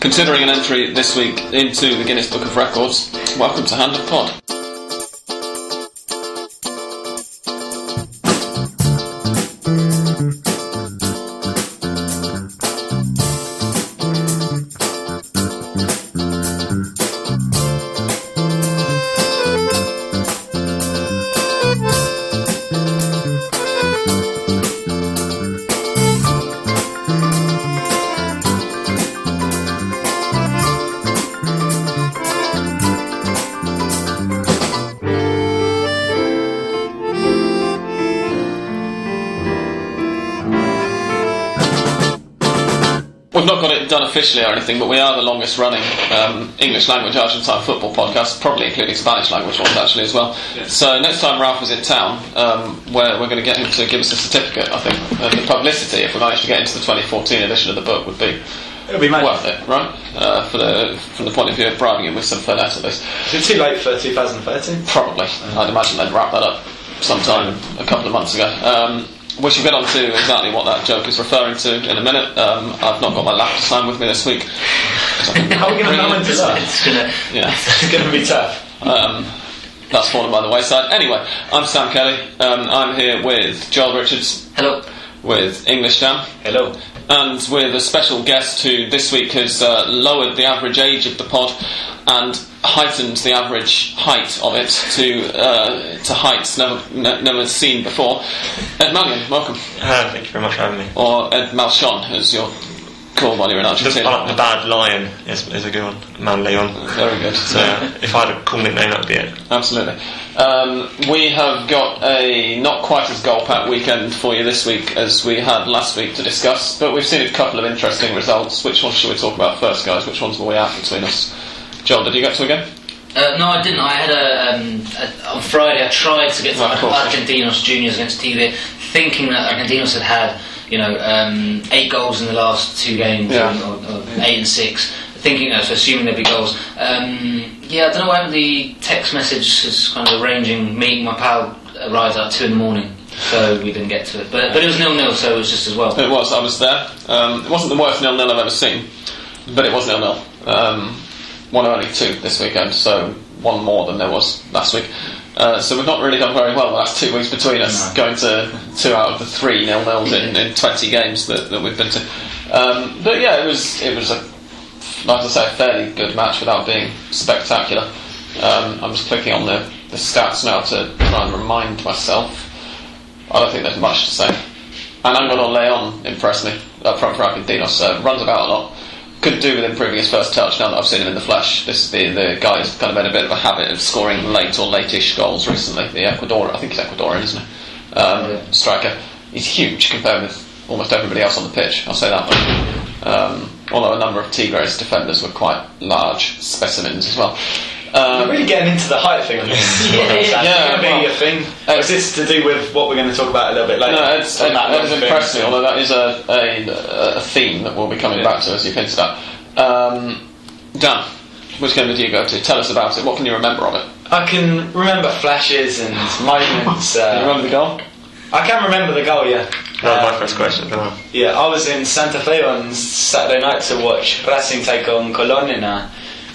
Considering an entry this week into the Guinness Book of Records, welcome to Hand of Pod. Officially or anything, but we are the longest running um, English language Argentine football podcast, probably including Spanish language ones actually as well. So next time Ralph is in town, um, we're, we're going to get him to give us a certificate, I think. And the publicity, if we manage to get into the 2014 edition of the book, would be It'll be worth it, right? Uh, for the, from the point of view of bribing him with some finesse at least. Is it too late for 2013? Probably. I'd imagine they'd wrap that up sometime a couple of months ago. Um, we should get on to exactly what that joke is referring to in a minute. Um, I've not got my laptop slam with me this week. How are we going to into that? It's gonna. Yeah, It's going to be tough. um, that's fallen by the wayside. Anyway, I'm Sam Kelly. Um, I'm here with Joel Richards, Hello. with English Dan, Hello. and with a special guest who this week has uh, lowered the average age of the pod and heightened the average height of it to uh, to heights never ne- never seen before. Ed Malyon, welcome, Uh, thank you very much for having me. or Ed Malchon, as you're called while you're in The, Argentina. uh, the bad lion is, is a good one. Man Leon. Very good. So if I had a cool nickname, that would be it. Absolutely. Um, we have got a not quite as goal packed weekend for you this week as we had last week to discuss, but we've seen a couple of interesting results. Which ones should we talk about first, guys? Which ones were we at between us? Joel, did you get to a game? Uh, no, I didn't. I had a, um, a on Friday. I tried to get to of. Argentinos juniors against TV, thinking that Argentinos had had you know um, eight goals in the last two games, Yeah. or, or eight and six. Thinking, uh, so assuming there'd be goals. Um, yeah, I don't know why. The text message is kind of arranging meeting my pal arrived at two in the morning, so we didn't get to it. But but it was nil nil, so it was just as well. It was. I was there. Um, it wasn't the worst nil nil I've ever seen, but it was nil nil. One of only two this weekend, so one more than there was last week. Uh, so we've not really done very well the last two weeks between us, No. going to two out of the three nil nils in, in twenty games that, that we've been to. Um, but yeah, it was it was a like I say a fairly good match without being spectacular. Um, I'm just clicking on the, the stats now to try and remind myself. I don't think there's much to say. And Angelo Leon impressed me up front for Argentinos. Uh, runs about a lot. Could do with improving his first touch now that I've seen him in the flesh. This the, the guy has kind of made a bit of a habit of scoring late or late-ish goals recently. The Ecuador, I think he's Ecuadorian, isn't he? Um, Yeah. Striker. He's huge compared with almost everybody else on the pitch. I'll say that much. Um, although a number of Tigres defenders were quite large specimens as well. Um, We're really getting into the height thing on this. Yeah, yeah, Is yeah. going to be a thing? Or is this to do with what we're going to talk about a little bit later? No, it's, On it, that that is long thing? impressive, although that is a, a, a theme that we'll be coming Yeah. back to as you've hinted at. Um, Dan, which game did you go to? Tell us about it. What can you remember of it? I can remember flashes and moments. Do you Uh, remember the goal? I can remember the goal, yeah. That was Um, my first question. don't Yeah, I was in Santa Fe on Saturday night to watch Racing take on Colón in a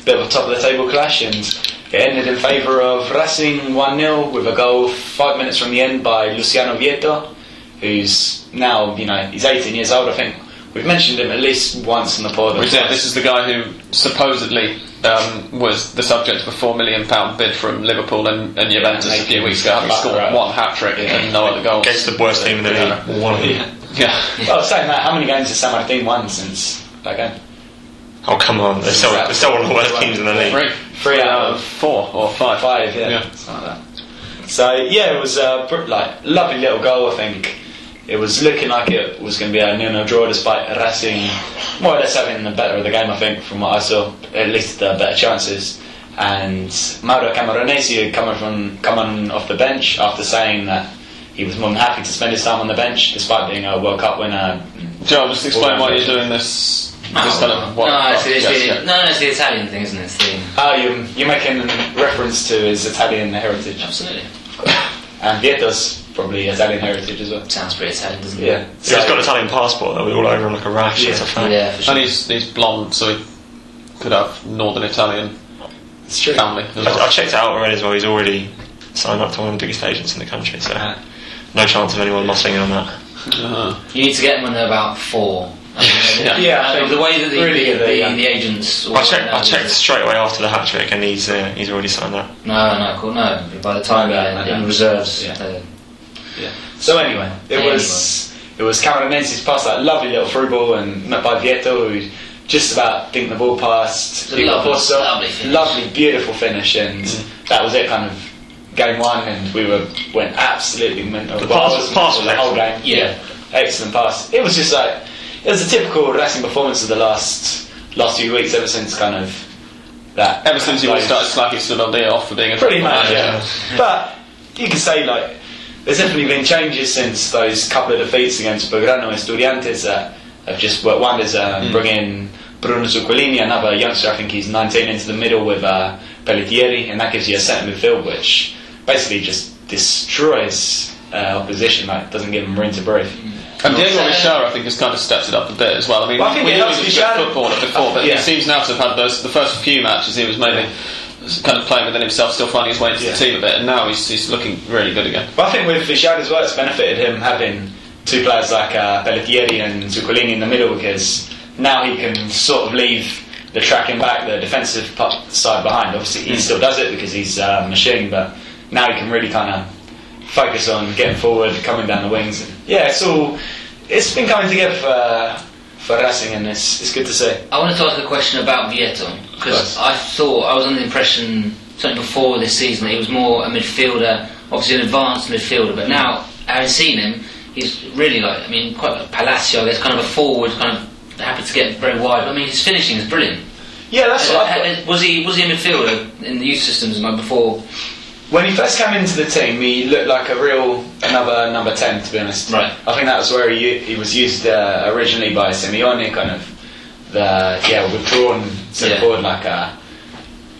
bit of a top of the table clash, and it ended in favour of Racing 1 0 with a goal five minutes from the end by Luciano Vietto, who's now, you know, he's 18 years old, I think. We've mentioned him at least once in the pod. We did. This is the guy who supposedly um, was the subject of a four million pound bid from Liverpool and, and Juventus Yeah, a few weeks ago, having back scored row. one hat trick and no other goals. Against the worst team in the league. One of them. Yeah. Yeah. Well, saying that, how many games has San Martin won since that game? Oh, come on. They're still, they're still one of the worst teams in the league. Three. Three out of four or five. Five, yeah. Yeah. Something like that. So yeah, it was a pr- like lovely little goal. I think it was looking like it was going to be a nil-nil draw, despite Racing more or less having the better of the game. I think from what I saw, at least the better chances. And Mauro Camoranesi had come from coming off the bench after saying that he was more than happy to spend his time on the bench, despite being a World Cup winner. Joe, just explain why you're doing this. This kind of what? no, it's, it's, yes, the, yeah. no, it's the Italian thing, isn't it? It's the, Oh, you you're making reference to his Italian heritage, absolutely. and Vietto's probably Italian heritage as well. Sounds pretty Italian, doesn't it? Yeah. He's got an Italian passport that was all over him like a rash. Yeah. That's a. Yeah, for sure. And he's, he's blonde, so he could have Northern Italian It's true. family. As I, I checked it out already as well. He's already signed up to one of the biggest agents in the country, so Uh, no chance of anyone mossing in on that. Uh-huh. You need to get them when they're about four. I mean, Yeah. Yeah, I uh, the way that the, really the, good, the, yeah. the agents. I checked. I checked straight away after the hat trick, and he's uh, he's already signed up. No, no, cool, no. By the time My bad, they're in bad. reserves, Yeah. uh, Yeah. So anyway, it Anyway. was it was Camoranesi's pass that lovely little through ball and met by Vietto who just about dinked the ball past. It's a Di lovely- Corso. lovely finish. Lovely, beautiful finish, and that was it. Kind of game one, and we were went absolutely mental. The Well, pass- was pass was the whole game. Yeah. excellent pass. It was just like it was a typical Racing performance of the last last few weeks, ever since kind of that. Ever since you all started slacking Zubeldía off for being a Pretty much, yeah. But you can say like there's definitely been changes since those couple of defeats against Belgrano and Estudiantes that have just worked wonders. Um, Bring in Bruno Zuccolini, another youngster. I think he's 19 into the middle with uh, Pelletieri, and that gives you a centre midfield which basically just destroys uh, opposition. Like doesn't give them room to breathe. And Diego Uh, Richard, I think, has kind of stepped it up a bit as well. I mean, Well, I we knew he was a good Richard- footballer before, but Yeah. he seems now to have had those the first few matches. He was maybe kind of playing within himself, still finding his way into Yeah. the team a bit, and now he's, he's looking really good again. But I think with Vishad as well, it's benefited him having two players like uh, Pelletieri and Zuccolini in the middle because now he can sort of leave the tracking back, the defensive side behind. Obviously, he still does it because he's uh, a machine, but now he can really kind of focus on getting forward, coming down the wings. Yeah, it's all it's been coming together for for Racing, and it's it's good to see. I wanted to ask a question about Vietto because I thought I was under the impression certainly before this season that he was more a midfielder, obviously an advanced midfielder. But now, having seen him, he's really like I mean, quite like Palacio. Guess kind of a forward, kind of happy to get very wide. But I mean, his finishing is brilliant. Yeah, that's what I thought. Uh, was he was he a midfielder in the youth systems like before? When he first came into the team, he looked like a real another number ten. To be honest, Right. I think that was where he, he was used uh, originally by Simeone, kind of the yeah withdrawn to the Yeah. forward like uh,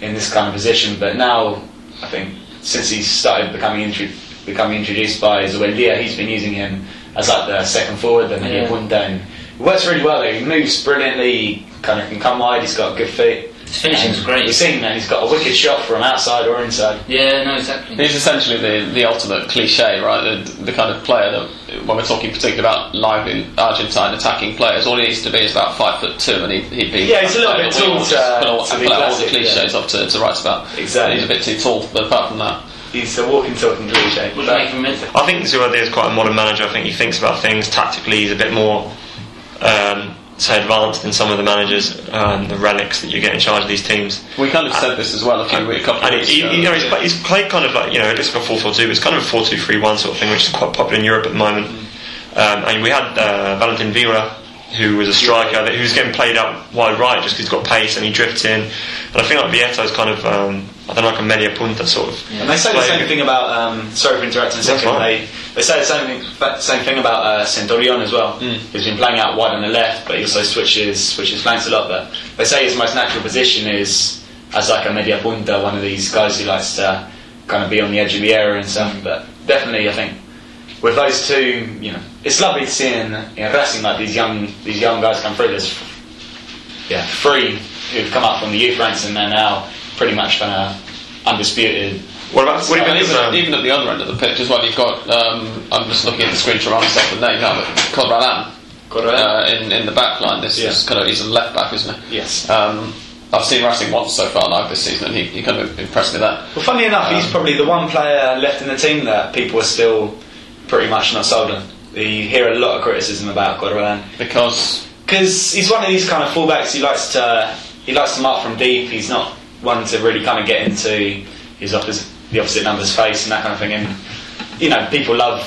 in this kind of position. But now, I think since he's started becoming intro- becoming introduced by Zubeldía, he's been using him as like the second forward, the media Yeah. punta, and it works really well. He moves brilliantly, he kind of can come wide. He's got good feet. His finishing's And great. We've seen that he's got a wicked shot from outside or inside. Yeah, no, exactly. He's essentially the, the ultimate cliche, right? The, the kind of player that, when we're talking particularly about live in Argentine attacking players, all he needs to be is about five foot two, and he, he'd be Yeah, he's a little bit the wing, tall just to- put all, to be play all the classic, cliches up to, to rights about. Exactly. He's a bit too tall, but apart from that, He's the walking, talking cliche. Would But- make him mid. I think Zubeldía is quite a modern manager. I think he thinks about things tactically. He's a bit more, um, say, advanced than some of the managers, um, the relics that you get in charge of these teams. we kind of said this as well a few weeks, a couple of And ago. you know, he's, play, he's played kind of like, you know, it's a 4 4 2, but it's kind of a 4 2 3 1 sort of thing, which is quite popular in Europe at the moment. Um, and we had uh, Valentin Viola, who was a striker, that, who's getting played out wide right just because he's got pace and he drifts in. And I think like Vietto's kind of, um, I don't know, like a media punta sort of. And they say the same thing about. Um, sorry for interrupting a second. They, they say the same thing, same thing about uh, Centurion as well. He's been playing out wide on the left, but he also switches switches flanks a lot. But they say his most natural position is as like a media punta, one of these guys who likes to kind of be on the edge of the area and stuff. But definitely, I think with those two, you know, it's lovely to see in, in Racing like these young these young guys come through. There's yeah three who've come up from the youth ranks and they're now pretty much kind of undisputed What about, what even, um, even at the other end of the pitch as well, you've got. Um, I'm just looking at the screen to run myself the name now, but Corvalán uh, in in the back line. This Yeah. is kind of he's a left back, isn't he? Yes. Um, I've seen Racing once so far live this season, and he, he kind of impressed me that. Well, funnily enough, he's probably the one player left in the team that people are still pretty much not sold on. You hear a lot of criticism about Corvalán Because because he's one of these kind of fullbacks. He likes to he likes to mark from deep. He's not one to really kind of get into his opposite the opposite number's face and that kind of thing. And you know, people love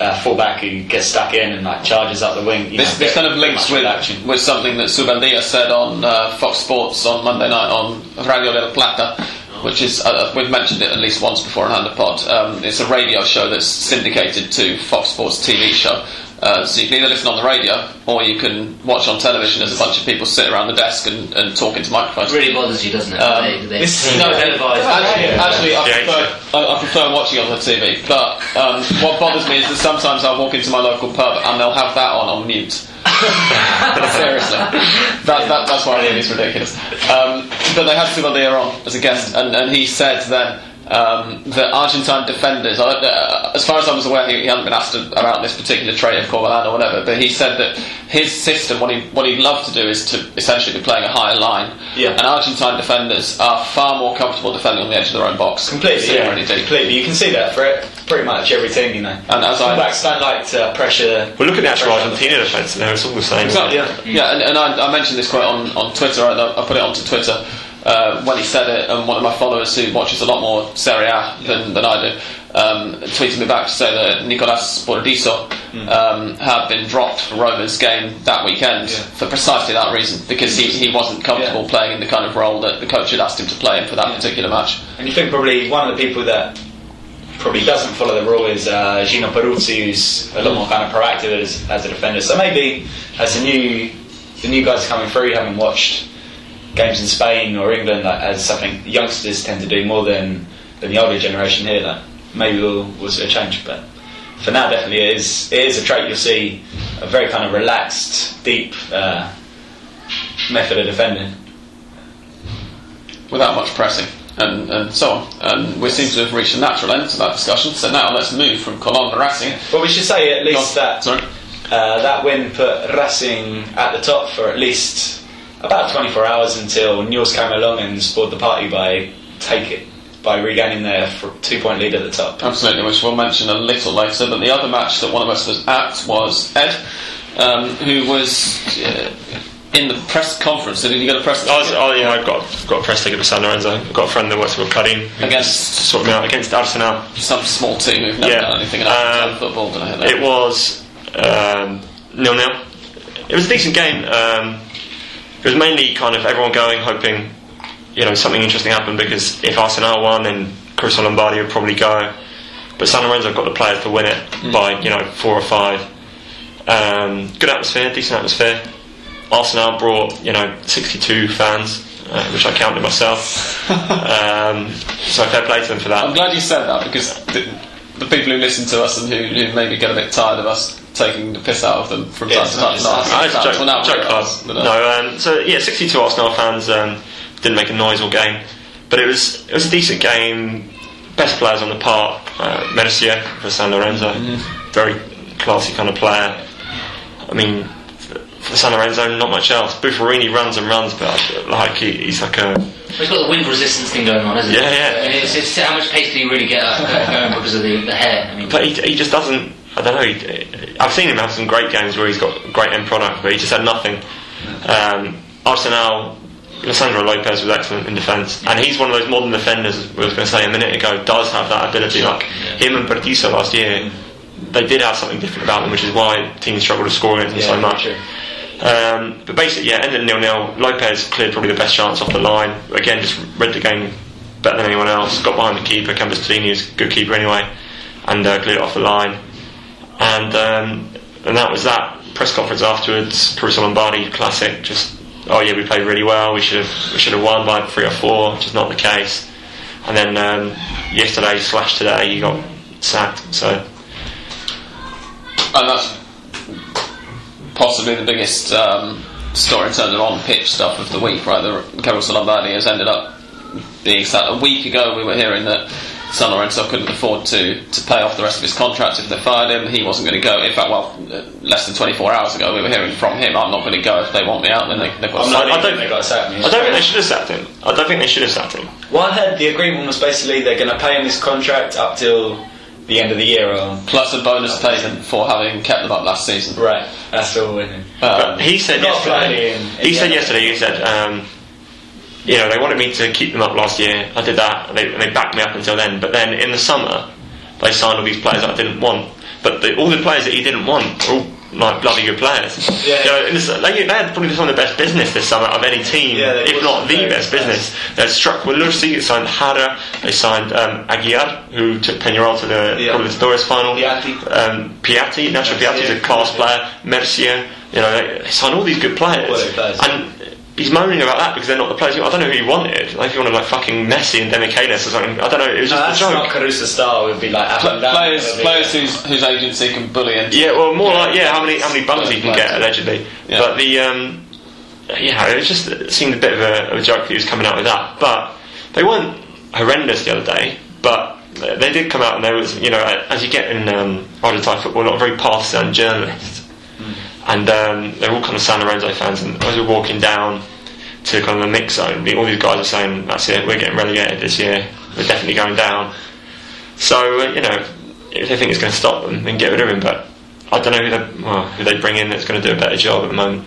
uh, fullback who gets stuck in and like charges up the wing. This, know, this kind of links with, action. with something that Zubeldía said on uh, Fox Sports on Monday night on Radio del Plata, which is, uh, we've mentioned it at least once before on Underpod. Um, it's a radio show that's syndicated to Fox Sports TV show. Uh, so you can either listen on the radio or you can watch on television as a bunch of people sit around the desk and, and talk into microphones. It really bothers you, doesn't it? Um, they, they, this- no, no, televised. Actually, actually I, prefer, I, I prefer watching on the TV. But um, what bothers me is that sometimes I'll walk into my local pub and they'll have that on on mute. Seriously, that, that, that's why I think it's ridiculous. Um, but they had Zubeldía on as a guest, and, and he said then um, that Argentine defenders, I uh, as far as I was aware, he, he hadn't been asked about this particular trait of Corvalán or whatever, but he said that his system, what, he, what he'd love to do is to essentially be playing a higher line. Yeah. And Argentine defenders are far more comfortable defending on the edge of their own box. Completely, yeah. really. Completely. You can see that for it, pretty much every team, you know. And as I- Fullbacks don't like to pressure. Well, look at the actual pressure. Argentina defence there; it's all the same. Exactly. Yeah. Yeah, and, and I, I mentioned this quite on, on Twitter. I, I put it onto Twitter uh, when he said it, and one of my followers who watches a lot more Serie A than, than I do um, tweeted me back to say that Nicolas Burdisso um, had been dropped for Roma's game that weekend Yeah. for precisely that reason because he, he wasn't comfortable Yeah. playing in the kind of role that the coach had asked him to play in for that particular match. And you think probably one of the people that probably doesn't follow the rule is uh, Gino Peruzzi, who's a lot more kind of proactive as, as a defender. So maybe as the new the new guys coming through, having watched games in Spain or England, like, as something youngsters tend to do more than, than the older generation here, that maybe we'll, we'll see a change. But for now, definitely it is it is a trait you'll see a very kind of relaxed, deep uh, method of defending. without much pressing and, and so on. And we seem to have reached a natural end to that discussion. So now let's move from Colón to Racing. Well, we should say at least that. Uh, that win put Racing at the top for at least about 24 hours until Newell's came along and spoiled the party by take it by regaining their two point lead at the top. Absolutely, which we'll mention a little later. But the other match that one of us was at was Ed, um, who was uh, in the press conference. Did you get a press? I was, oh yeah, I've got got a press ticket for San Lorenzo. I've got a friend that works with cutting who Against- just sorted me out against Arsenal. some small team who've never Yeah. done anything in Argentine Um, football. Did I hear that? It was um, nil nil. It was a decent game. Um, it was mainly kind of everyone going, hoping you know something interesting happened because if Arsenal won, then Caruso Lombardi would probably go. But San Lorenzo got the players to win it Mm. by you know four or five. Um, good atmosphere, decent atmosphere. Arsenal brought you know 62 fans, uh, which I counted myself. um, so fair play to them for that. I'm glad you said that because the, the people who listen to us and who, who maybe get a bit tired of us taking the piss out of them from Yeah, time to not time. just not us. Arsenal it's a fans. joke, Well, now joke we're club. us, but, uh, No, um, so yeah, 62 Arsenal fans um, didn't make a noise all game, but it was it was a decent game. Best players on the park, uh, Mercier for San Lorenzo, Mm-hmm. very classy kind of player. I mean, for San Lorenzo, not much else. Buffarini runs and runs, but like he, he's like a He's got the wind resistance thing going on, hasn't Yeah, he? yeah. And it's, it's how much pace do you really get up going because of the, the hair? I mean, But he, he just doesn't. I don't know. I've seen him have some great games where he's got great end product, but he just had nothing. Um, Arsenal, Lisandro Lopez was excellent in defence, and he's one of those modern defenders. I was going to say a minute ago, does have that ability. Like him and Burdisso last year, they did have something different about them, which is why teams struggle to score against them so much. Um, but basically, yeah, ended nil nil. Lopez cleared probably the best chance off the line. Again, just read the game better than anyone else. Got behind the keeper. Campestrini is a good keeper anyway, and uh, cleared it off the line. And um, and that was that. Press conference afterwards. Caruso Lombardi, classic. Just oh yeah, we played really well. We should have we should have won by three or four, is not the case. And then um, yesterday slash today, he got sacked. So and that's possibly the biggest um, story in terms of on-pitch stuff of the week, right? The Caruso Lombardi has ended up being sacked. A week ago, we were hearing that San Lorenzo couldn't afford to, to pay off the rest of his contract if they fired him. He wasn't going to go. In fact, well, less than 24 hours ago, we were hearing from him, "I'm not going to go if they want me out." Then they, they've got. I'm to not I don't- they got sacked. I don't think they should have sacked him. I don't think they should have sacked him. Well, I heard the agreement was basically they're going to pay him this contract up till the end of the year. Or, Plus a bonus payment for having kept them up last season. right, that's all. Isn't? Um, But he said yesterday. playing in- he said yesterday. He said, um, you know, they wanted me to keep them up last year. I did that. And they, and they backed me up until then. But then in the summer, they signed all these players that I didn't want. But the, all the players that he didn't want were all like bloody good players. Yeah. You know, su- they, they had probably some of the best business this summer of any team, Yeah, if not the best business. They struck with Lursi, they signed Hara, they signed um, Aguiar, who took Peñarol to the Yeah. Libertadores final. Piatti. Um, Piatti, Nacho Piatti is a class player. Mercier, you know, they, they signed all these good players. And he's moaning about that because they're not the players. I don't know who he wanted. Like if you wanted like fucking Messi and Demichelis or something. I don't know. It was No, just that's a not joke. Caruso style. Would be like up Pla- and down. players, be- players whose, whose agency can bully into Yeah, well, more like yeah, how many how many buns he can Players. get allegedly. Yeah. But the um, yeah, it just it seemed a bit of a, a joke that he was coming out with that. But they weren't horrendous the other day. But they they did come out and there was you know as you get in um, Argentine football, not a very partisan journalist. And um, they're all kind of San Lorenzo fans. And as we're walking down to kind of the mix zone, all these guys are saying, "That's it, we're getting relegated this year. We're definitely going down." So uh, you know, if they think it's going to stop them, then get rid of him. But I don't know who they well, who they bring in that's going to do a better job at the moment.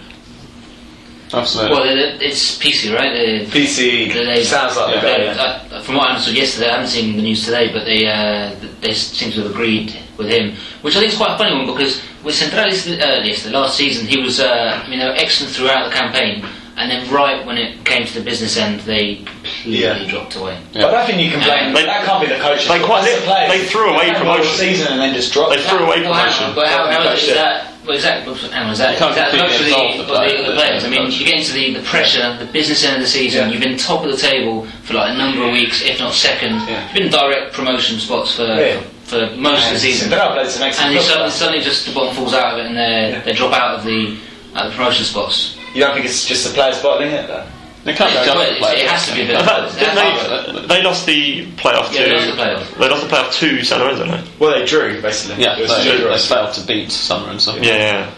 Absolutely. Well, they- they- it's PC, right? They- PC They- sounds like yeah. they're they- going. uh, from what I understood yesterday, I haven't seen the news today, but they uh, they seem to have agreed with him, which I think is quite a funny one because with Centralis uh, yes, the last season he was uh, I mean they were excellent throughout the campaign, and then right when it came to the business end, they completely Yeah. dropped away. But I don't think you can blame. They- that can't be the coach's they quite the players. they threw away They played all promotion. season and then just dropped. They threw away Well, promotion. But how, how Coach is that? Well, is that, hang on, is that, You that completely the, the the, the the- players? I mean, you get into the, the pressure, the business end of the season, Yeah. you've been top of the table for like a number of weeks, if not second. Yeah. You've been direct promotion spots for Yeah. For most of the season. But I played some excellent And you football. suddenly, suddenly just the bottom falls out of it and they Yeah. they drop out of the out of the promotion spots. You don't think it's just the players bottling it? Though? They can't be Well, it, it has to be a bit of fact, both. didn't It has to be- they, they lost the playoff Yeah, to they lost the playoff. they lost the playoff to San Lorenzo, no? Well, they drew basically. Yeah, It they, two they failed to beat Summer and stuff. Yeah, yeah.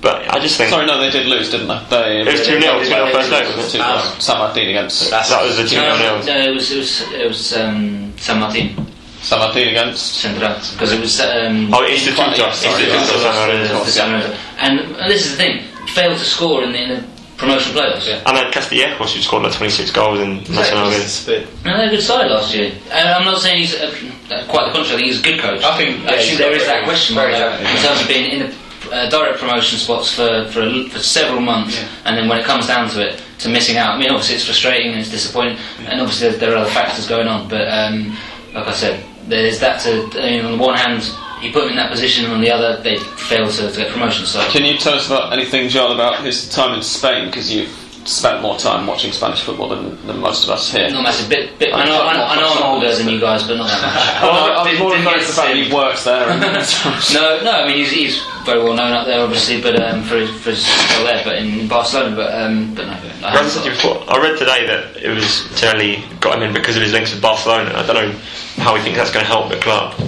But I just think Sorry, no, they did lose, didn't they? They it was two 0 two 0 first leg. wasn't it? Two. San Martin against That was the two No, 0 no, it was it was it was um, San Martin San Martin against. Central because it was um, Oh, Instituto. Yeah, sorry, Instituto yeah. San Lorenzo. the- the And this is the thing: failed to score in the, in the promotion playoffs. Yeah. And then Castillejos, who scored like 26 goals in Nacional League. It's No, they had a good side last year. And I'm not saying he's uh, uh, quite the contrary. I think he's a good coach. I think, yeah, actually he's there got is that question mark talented, in terms of being in the uh, direct promotion spots for for, a- for several months, Yeah. and then when it comes down to it, to missing out. I mean, obviously it's frustrating and it's disappointing, and obviously there, there are other factors going on. But um, like I said, there's that to. I mean, on the one hand, he put them in that position, and on the other, they failed to, to get promotion. So. Can you tell us about anything, John, about his time in Spain? Because you've spent more time watching Spanish football than, than most of us here. Not massive. Bit, bit, I know, I know, I know I'm older than you guys, but not that much. Well, I, I was more didn't referring get to the fact he works there. And No, no. I mean, he's, he's very well known up there, obviously, but um, for his, for his role there, but in Barcelona, but um, but no. I I haven't said to you got- before, I read today that it was generally got him in because of his links with Barcelona. I don't know how he thinks that's going to help the club.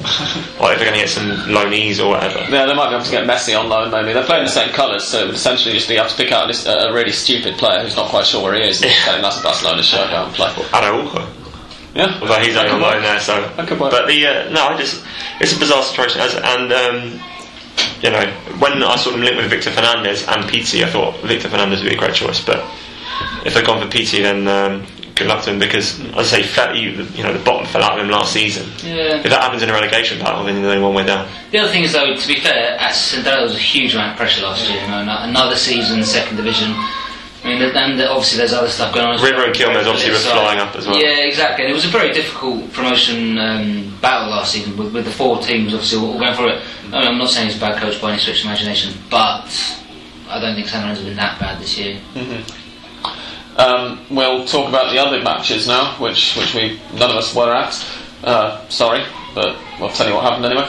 or if they're going to get some loanees or whatever. yeah, they might be able to get Messi on loan. Maybe they're playing the same colours, so it would essentially just be you have to pick out this, uh, a really stupid player who's not quite sure where he is. And just tell him that's a Barcelona shirt, go and play. Araujo. Yeah, Although he's only on loan there, so. That. But the uh, no, I just it's a bizarre situation. As, and um, you know, when I saw them linked with Victor Fernandez and Pizzi, I thought Victor Fernandez would be a great choice. But if they've gone for Pizzi, then um, good luck to him because I say you, you know the bottom fell out of him last season. Yeah. If that happens in a relegation battle, then there's only one way down. The other thing is, though, to be fair, at Central there was a huge amount of pressure last year. You know, ano- another season, second division. I mean, and obviously there's other stuff going on. River and Quilmes obviously were flying up as well. Yeah, exactly. And it was a very difficult promotion um, battle last season with, with the four teams obviously all going for it. I mean, I'm not saying he's a bad coach by any stretch of imagination, but I don't think San Lorenzo have been that bad this year. Um, we'll talk about the other matches now, which which we none of us were at. Uh, sorry, but I'll tell you what happened anyway.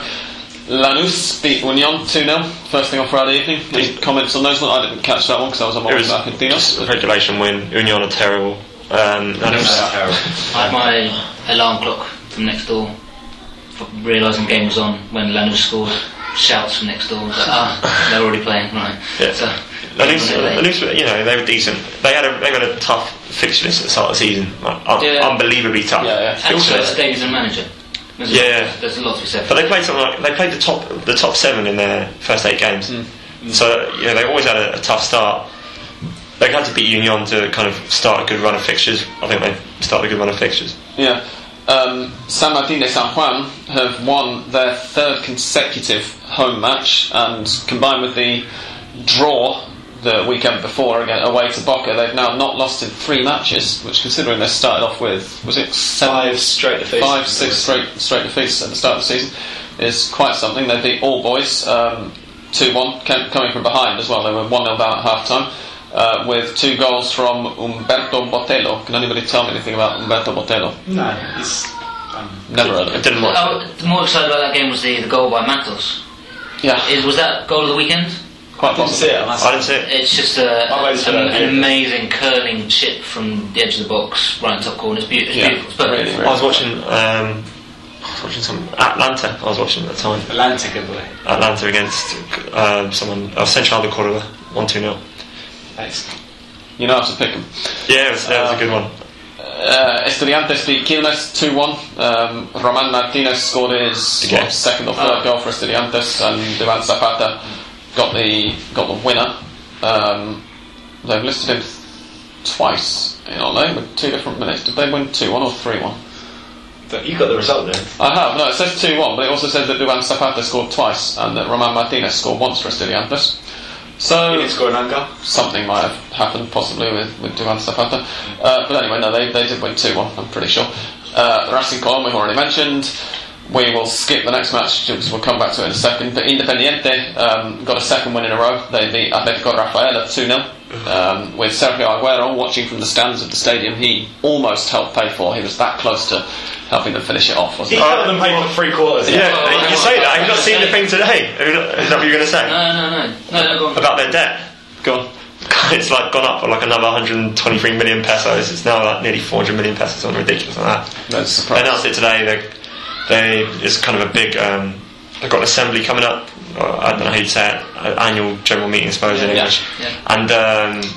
Lanús beat Union 2 0, first thing on Friday evening. Any comments on those one? I didn't catch that one because I was on my It way back in just Dinos. a regulation win. Union are terrible. Um, and it was, I had my alarm clock from next door, realising game was on when Lanús scored. Shouts from next door. I ah, they're already playing, right? Yeah. So, Lanús, game was late. Lanús, were- you know, they were decent. They had a they had a tough fixture list at the start of the season, like, un- Yeah. unbelievably tough. Yeah, yeah. And also, fixture. it's Davies and manager. There's a Yeah. lot, there's a lot to be said. But they played something like they played the top the top seven in their first eight games. So you know they always had a, a tough start. They had to beat Union to kind of start a good run of fixtures. I think they started a good run of fixtures. Yeah. Um, San Martin de San Juan have won their third consecutive home match, and combined with the draw the weekend before again away to Boca, they've now not lost in three matches. Which, considering they started off with was it seven, Five straight defeats. five, six straight straight defeats at the start of the season, is quite something. They beat all boys um, two one, coming from behind as well. They were one 0 down at half time. Uh, with two goals from Umberto Botello. Can anybody tell me anything about Umberto Botello? No, it's. Um, Never heard of I it. didn't watch Oh, it. the more excited about that game was the, the goal by Matos. Yeah, Is, was that goal of the weekend? quite didn't see it. I didn't see it. It's just a, I'll wait for an, an amazing curling chip from the edge of the box, right in the top corner. It's, beau- it's Yeah, beautiful. It's perfect. really, really. I was watching. Um, I was watching some Atlanta. I was watching at the time. Atlantic, good boy. Atlanta against um, someone. Oh, Central de Córdoba. One two 0 Thanks. You know how to pick them. Yeah, it was, that was a good one. Uh, Estudiantes beat Quilmes 2 1. Um, Roman Martinez scored his Okay. what, second or third Oh. goal for Estudiantes, and Duvan Zapata got the got the winner. Um, they've listed him twice in Ole with two different minutes. Did they win 2 1 or 3 1? But you got the result there. I have, no, it says 2 1, but it also says that Duvan Zapata scored twice and that Roman Martinez scored once for Estudiantes. He So, didn't score an own goal. something might have happened possibly with, with Duvan Zapata. Uh, but anyway, no, they, they did win 2 1, I'm pretty sure. Uh, Racing Colón, we've already mentioned. We will skip the next match because we'll come back to it in a second. But Independiente um, got a second win in a row. They beat Atletico Rafaela 2 0. Um, with Sergio Aguero watching from the stands of the stadium, he almost helped pay for. He was that close to helping them finish it off, He wasn't he? helped them pay for three quarters. Yeah, Oh, you oh, say that. Have you not seen the thing today? Have you Is that what you're going to say? No, no, no. No, no, go on. About their debt? Go on. It's like gone up for like another 123 million pesos. It's now like nearly 400 million pesos, something ridiculous like that. That's They surprising. announced it today. They, they it's kind of a big. Um, they've got an assembly coming up. Uh, I don't know how you'd say it. Annual general meeting, I suppose, in Yeah, English. yeah. And um,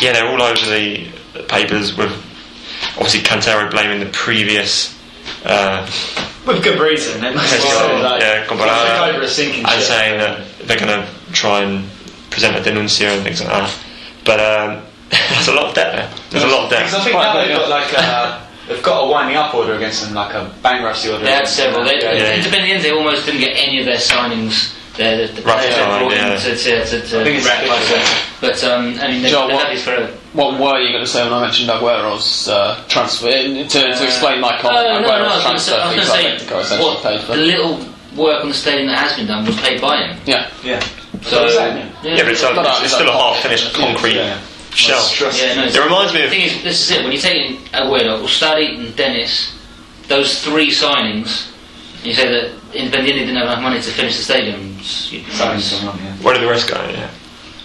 yeah, they're all over the papers with obviously Cantero blaming the previous. Uh, With good reason. they must Yes, be like, yeah, Comparada. over a sinking and ship. saying that they're going to try and present a denuncia and things like that. But um, there's a lot of debt there. There's a lot of debt. Because I think now they've got like a, they've got a winding up order against them, like a bankruptcy order. They had against them. several. They, Yeah, yeah. Independiente almost didn't get any of their signings. The, the, the Right, players yeah, they brought yeah. in to, to, to, to I think it's ratify But um, I mean, they, Joe, they've what- had these for a What were you going to say when I mentioned Aguero's uh, transfer? To, to explain my comment, no, no, Aguero's I was transfer going to fees, say, I think, are essentially what, paid for. the little work on the stadium that has been done was paid by him. Yeah, Yeah. So, Exactly. Yeah, but it's, a, No, no, it's still a half finished concrete Yeah. shell. Stress. yeah, no, It reminds me of. the of. thing is, this is it. When you're taking Aguero, Ustari, and Denis, those three signings, and you say that Independiente didn't have enough money to finish the stadium. It's, someone, yeah. Where did the rest go? Yeah.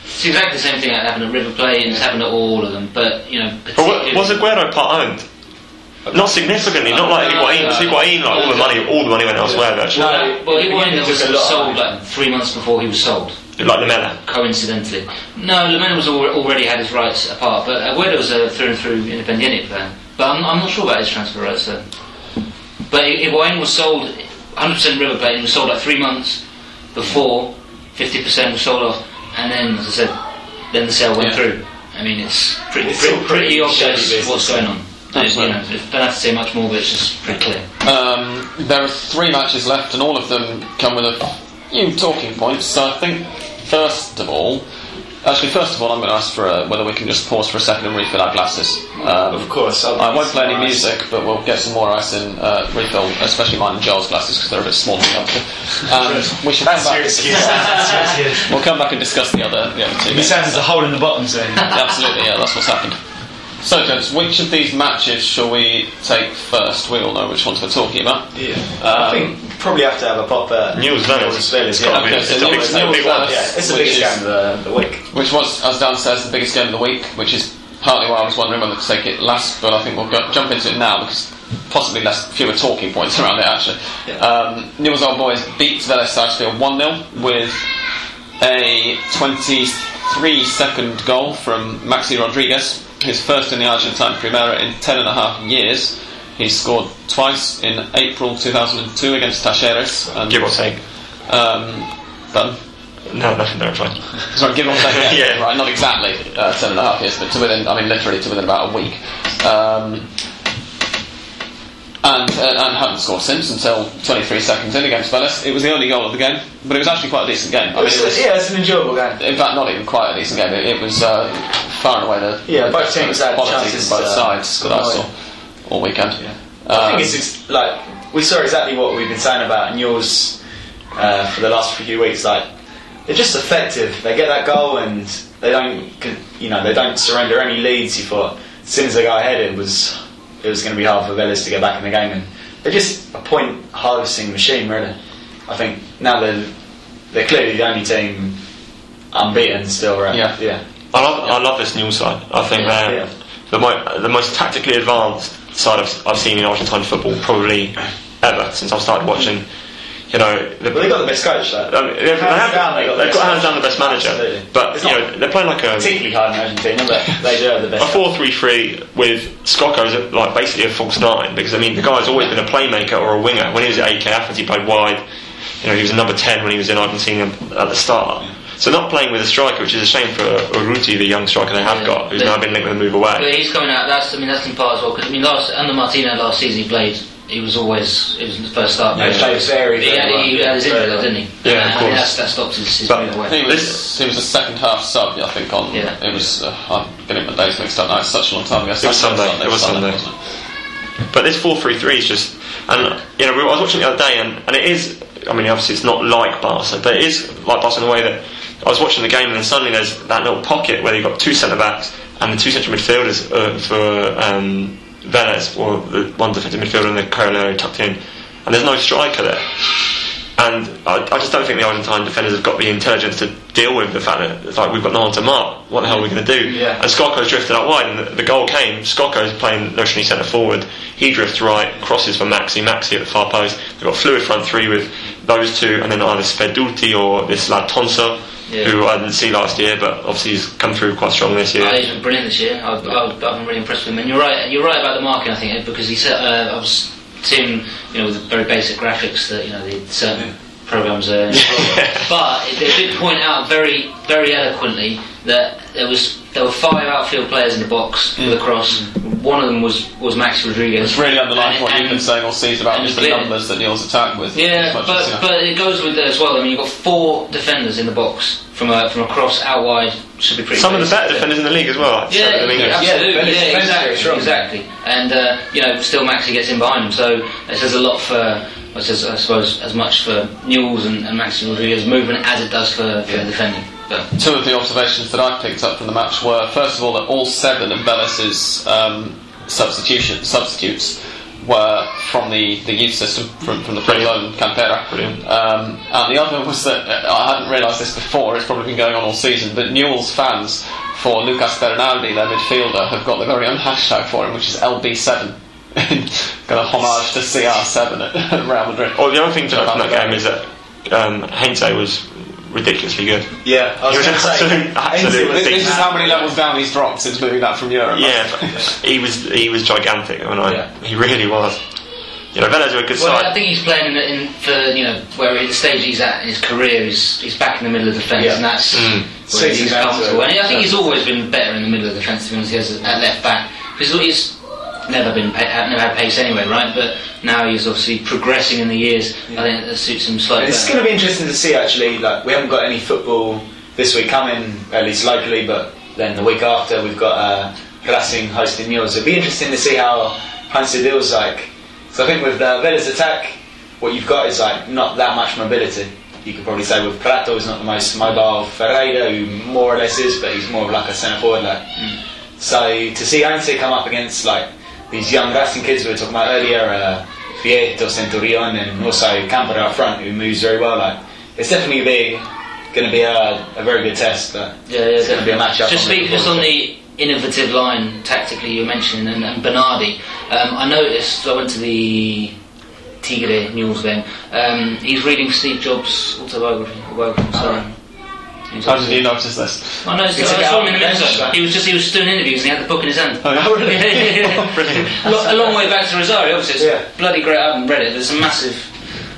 it's exactly the same thing that happened at River Plate and it's happened at all of them. But you know, But was Aguero part owned? Not significantly, not like No, Higuain. no, because Higuain, like all the money, all the money went elsewhere. Actually, No, Well, he Independiente won. Was a lot sold like three months before he was sold. like Lamela. Coincidentally, no, Lemon was al- already had his rights apart, but Aguero was a through and through Independiente player. Uh, but I'm, I'm not sure about his transfer rights. So. But I- Higuain was sold 100% River Plate. and was sold like three months before. 50% was sold off, and then, as I said, then the sale went Yeah. through. I mean, it's pretty It's pretty, pretty pretty obvious what's going on. There's, you know, don't have to say much more, but it's just pretty clear. Um, there are three matches left, and all of them come with a few talking points. So I think, first of all, actually, first of all, I'm going to ask for a, whether we can just pause for a second and refill our glasses. Um, Of course. I'll- I won't play any Nice. music, but we'll get some more ice in uh, refill, especially mine and Joel's glasses because they're a bit small to come we should come That's your back. excuse. That's. We'll come back and discuss the other, the other two. He games. sounds there's a hole in the bottom zone. Absolutely, yeah, that's what's happened. So, gents, which of these matches shall we take first? We all know which ones we're talking about. Yeah. Um, I think probably have to have a pop at News Venice. News Venice, It's got to yeah. be. Okay, It's so the News- biggest- the News big one. Yeah, it's the Which biggest is- game of the, the week. which was, as Dan says, the biggest game of the week, which is partly why I was wondering whether to take it last, but I think we'll go, jump into it now because possibly less fewer talking points around it actually. Yeah. Um, Newell's Old Boys beat Vélez Sarsfield 1 0 with a 23 second goal from Maxi Rodriguez, his first in the Argentine Primera in 10 and a half years. He scored twice in April 2002 against Talleres. And, Give or take. Um, but No, nothing there. Fine. Sorry, give or take, yeah, Yeah. right, not exactly uh, ten and a half years, but to within, I mean, literally to within about a week. Um, and, uh, and hadn't scored since until 23 seconds in against Vélez. It was the only goal of the game, but it was actually quite a decent game. I mean, it was, yeah, it's an enjoyable game. in fact, not even quite a decent game. It, it was uh, far and away the Yeah, the both teams had chances both to sides that I saw all weekend. Yeah. Um, I think it's ex- like we saw exactly what we've been saying about Newell's uh, for the last few weeks. Like they're just effective. They get that goal and they don't, you know, they don't surrender any leads. You thought as soon as they go ahead, it was it was going to be hard for Vélez to get back in the game, and they're just a point harvesting machine, really. I think now they're they're clearly the only team unbeaten still, right? Yeah. yeah. I love, I love this new side. I think Yeah. they're Yeah. the, mo- the most tactically advanced side I've, I've seen in Argentine football probably ever since I've started watching. You know, the, Well, they got the best coach. Though. I mean, they've, they Hands have, down, they got the they've best got hands down the best manager, Absolutely. but It's you know they're playing like a particularly hard in Argentina, but they do have the a best. four three three with Scocco is like basically a false nine because I mean the guy's always been a playmaker or a winger. When he was at AEK Athens, he played wide. You know, he was a number ten when he was in Argentina at the start. So not playing with a striker, which is a shame for Urruti, the young striker they have Yeah. got, who's But- now been linked with a move away. But he's coming out. That's I mean that's in part as well because I mean last under Martino last season he played. He was always it was the first start. Yeah, he player. played very, He had, very he well. had his injury, Very well. didn't he? Yeah, of And I course. that's, that stopped his, his But- away. He was, he was a second half sub, I think. On Yeah. it was. Uh, I'm getting my days mixed up now. It's such a long time ago. It was Sunday, it was Sunday. wasn't it? But this four three three is just, and you know, I was watching it the other day, and, and it is. I mean, obviously, it's not like Barca, but it is like Barca in the way that I was watching the game, and then suddenly there's that little pocket where you've got two centre backs and the two central midfielders uh, for um, Vélez, or the one defensive midfielder and the Carolero tucked in, and there's no striker there. And I, I just don't think the Argentine defenders have got the intelligence to deal with the fact that it's like we've got no one to mark. What the hell are we going to do? Yeah. And Scocco's drifted out wide, and the, the goal came. Scocco's playing notionally centre forward. He drifts right, crosses for Maxi. Maxi at the far post. They've got fluid front three with those two, and then either Sperduti or this lad Tonsa, Yeah. who I didn't see last year, but obviously he's come through quite strong this year. Oh, he's been brilliant this year. I, I, I've been really impressed with him. And you're right. You're right about the marking. I think because he said uh, I was seeing you know with the very basic graphics that you know the certain programs are. but they did point out very very eloquently that there was there were five outfield players in the box for the cross. One of them was was Max Rodriguez. It's really underlined And- what you've been saying all season about just the clear- numbers that Newell's attacked with. Yeah, but as, you know. but it goes with that as well. I mean, you've got four defenders in the box from a from a cross out wide. Should be pretty. Some of the basic. better defenders in the league as well. like Yeah, Seven Domingos. absolutely. Yeah, Yeah, defense- defense exactly, exactly. And uh, you know, still Maxi gets in behind him, so it says a lot for. It says, I suppose, as much for Newell's and, and Maxi Rodriguez movement as it does for, for defending. But Two of the observations that I picked up from the match were, first of all, that all seven of Vélez's um, substitution substitutes were from the, the youth system, from, from the free loan Campera. Brilliant. Um, and the other was that uh, I hadn't realised this before. It's probably been going on all season, but Newell's fans for Lucas Bernardi, their midfielder, have got their very own hashtag for him, which is LB7. got a homage to CR7 at Real Madrid. Well, the other thing to note from that game is that um, Heinze was ridiculously good. Yeah, I was He was going to say. absolute- absolute This, this is how many levels down he's dropped since moving that from Europe. Yeah, but he was he was gigantic. When I, Yeah. he really was. You know, Vélez are a good well, I think he's playing in, in for you know where the stage he's at in his career, he's he's back in the middle of the defence, Yeah. and that's Mm. where he's comfortable. And I think he's always been better in the middle of the defence to be honest. He has at left back because he's never been had- uh, never had pace anyway, right? But now he's obviously progressing in the years. I think that suits him slightly. It's going to be interesting to see actually. Like we haven't got any football this week coming, at least locally, but then the week after we've got uh, Racing hosting Mules. It'll be interesting to see how Heinze deals like. So I think with uh, the Vélez attack, what you've got is like not that much mobility. You could probably say with Pratto is not the most mobile. Ferreyra, who more or less is, but he's more of like a centre forward. Like. Mm. So to see Heinze come up against like these young Racing kids we were talking about earlier, uh, Vietto, Centurion, and also Camper up front, who moves very well. Like it's definitely be going to be a, a very good test. But Yeah, yeah, it's going to be a match up. Just speak just on the innovative line tactically you were mentioning and, and Bernardi. Um, I noticed I went to the Tigre News game. Um, he's reading Steve Jobs' autobiography. autobiography sorry. He's How did obviously- you notice this? I noticed. It's I saw him in the about men's bench, zone. right? He was just he was doing interviews and he had the book in his hand. Oh, really? a, lo- a long way back to Rosario, obviously. It's Yeah. bloody great. I haven't read it, but it's a massive.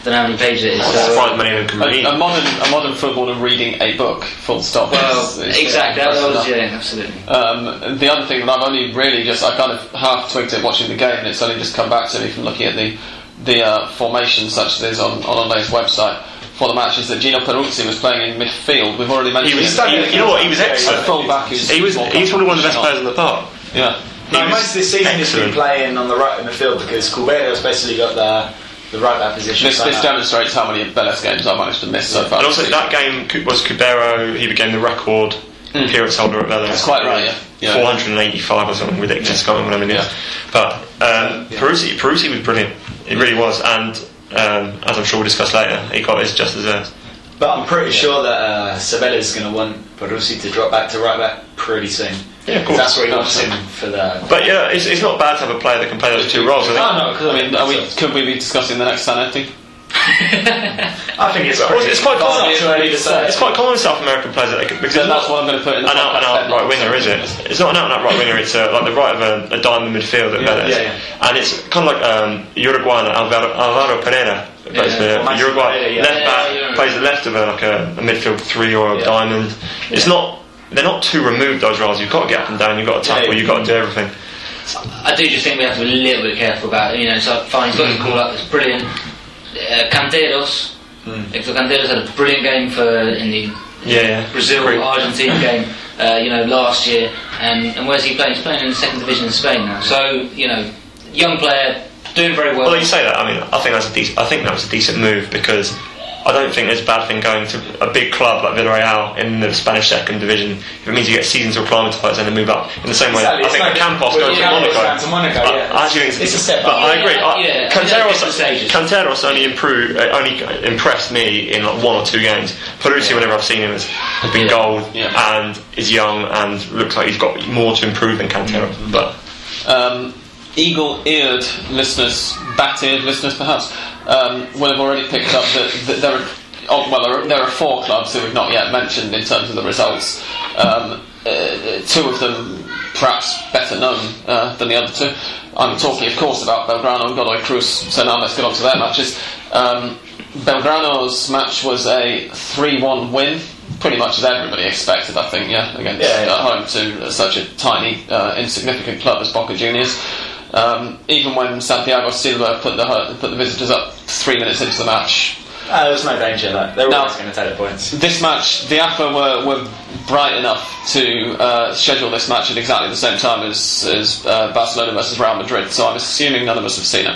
I don't know how many pages it is. I'm so- surprised many of them can read. A, a modern a modern footballer reading a book, full stop. well, is- is exactly. That was, yeah, absolutely. Um, the other thing that I've only really just I kind of half twigged it watching the game, and it's only just come back to me from looking at the the uh, formation such as it is on on Ole's website for the match is that Gino Peruzzi was playing in midfield. We've already He mentioned was, it. he, you know what? He was a excellent. full back who's He was. He's probably one of the best comfortable. players in the park. Yeah. No, He was most of this season he's been playing on the right in the field because Cubero's basically got the the right back position. This, this demonstrates how many Vélez games I've managed to miss so far. And also, that game was Cubero. He became the record appearance holder at Vélez. That's quite right, yeah. Yeah. 485 or something ridiculous. I Can't remember what I mean. Yeah. But um, Peruzzi, Peruzzi was brilliant. It really was. And um, as I'm sure we'll discuss later, he got his just deserved. But I'm pretty sure that uh, Sabella's going to want Peruzzi to drop back to right back pretty soon. Yeah, of course. That's what he wants him for the. But yeah, it's, it's not bad to have a player that can play those two roles. I think. Oh, no, 'cause I mean, are we, could we be discussing the next Zanetti? I think it's Well, pretty. it's quite common. not too early to say. It's quite common with South American players that they could, because Then that's not what I'm going to put in the an out and out right winger, is it? It's not an out and out right winger. It's uh, like the right of a, a diamond midfield at Yeah, Vélez. yeah, yeah. and it's kind of like um, Uruguayan Alvaro, Alvaro Pereira. Plays Yeah, for Maxi Uruguay Pereira, yeah. left back, yeah, yeah. plays the left of a, like a, a midfield three or a Yeah. diamond. It's not. They're not too removed those roles. You've got to get up and down. You've got to tackle. Yeah. You've got to do everything. I do just think we have to be a little bit careful about it. You know, so fine, he's got his call up, it's brilliant. Uh, Canteros, Hector Canteros had a brilliant game for in the Yeah, yeah. Brazil Great. Argentina game, uh, you know, last year. And, and where's he playing? He's playing in the second division in Spain now. So, you know, young player, doing very well. Well, you say that. I mean, I think that's a decent. I think that was a decent move because I don't think there's a bad thing going to a big club like Villarreal in the Spanish second division. If it means you get season to acclimatise and then move up in the same way. Exactly, I think like- Campos going to Monaco. to Monaco, I- yeah. I actually think It's a step But up. I agree. Yeah, I, yeah, Canteros, there's different stages. Canteros only improved, uh, only impressed me in like one or two games. Peruzzi, whenever I've seen him, has, has been Yeah. gold Yeah. and is young and looks like he's got more to improve than Canteros. Mm-hmm. But Um, eagle-eared listeners, bat-eared listeners perhaps, um, will have already picked up that, that there are oh, well, there are, there are four clubs who we've not yet mentioned in terms of the results. Um, uh, two of them perhaps better known uh, than the other two. I'm talking, of course, about Belgrano and Godoy Cruz. So now let's get on to their matches. Um, Belgrano's match was a 3-1 win, pretty much as everybody expected, I think. Yeah, against Yeah, yeah. at home to such a tiny, uh, insignificant club as Boca Juniors. Um, even when Santiago Silva put the put the visitors up three minutes into the match, Ah, there was no danger of that. They were No. always going to take the points. this match, the AFA were, were bright enough to uh, schedule this match at exactly the same time as, as uh, Barcelona versus Real Madrid. So I'm assuming none of us have seen it.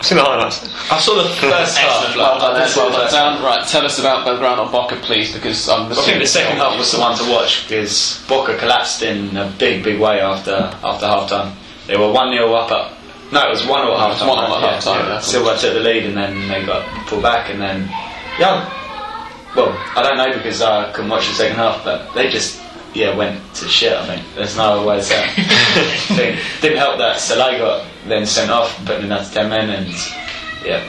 I've seen the highlights. I saw the first half. Excellent. Well done, I Ed, saw well the done. first Dan. Right, tell us about Belgrano Boca, please, because I'm I think the second half was the one to watch because Boca collapsed in a big, big way after after half time. They were 1 0 up at. No, it was 1 0 at half time. 1-0 at half-time, yeah. Silva took the lead and then they got pulled back and then. Yeah. Well, I don't know because I couldn't watch the second half, but they just. Yeah, went to shit. I think there's no other way to say. it. Didn't help that Salai got then sent off, putting in to ten men, and yeah,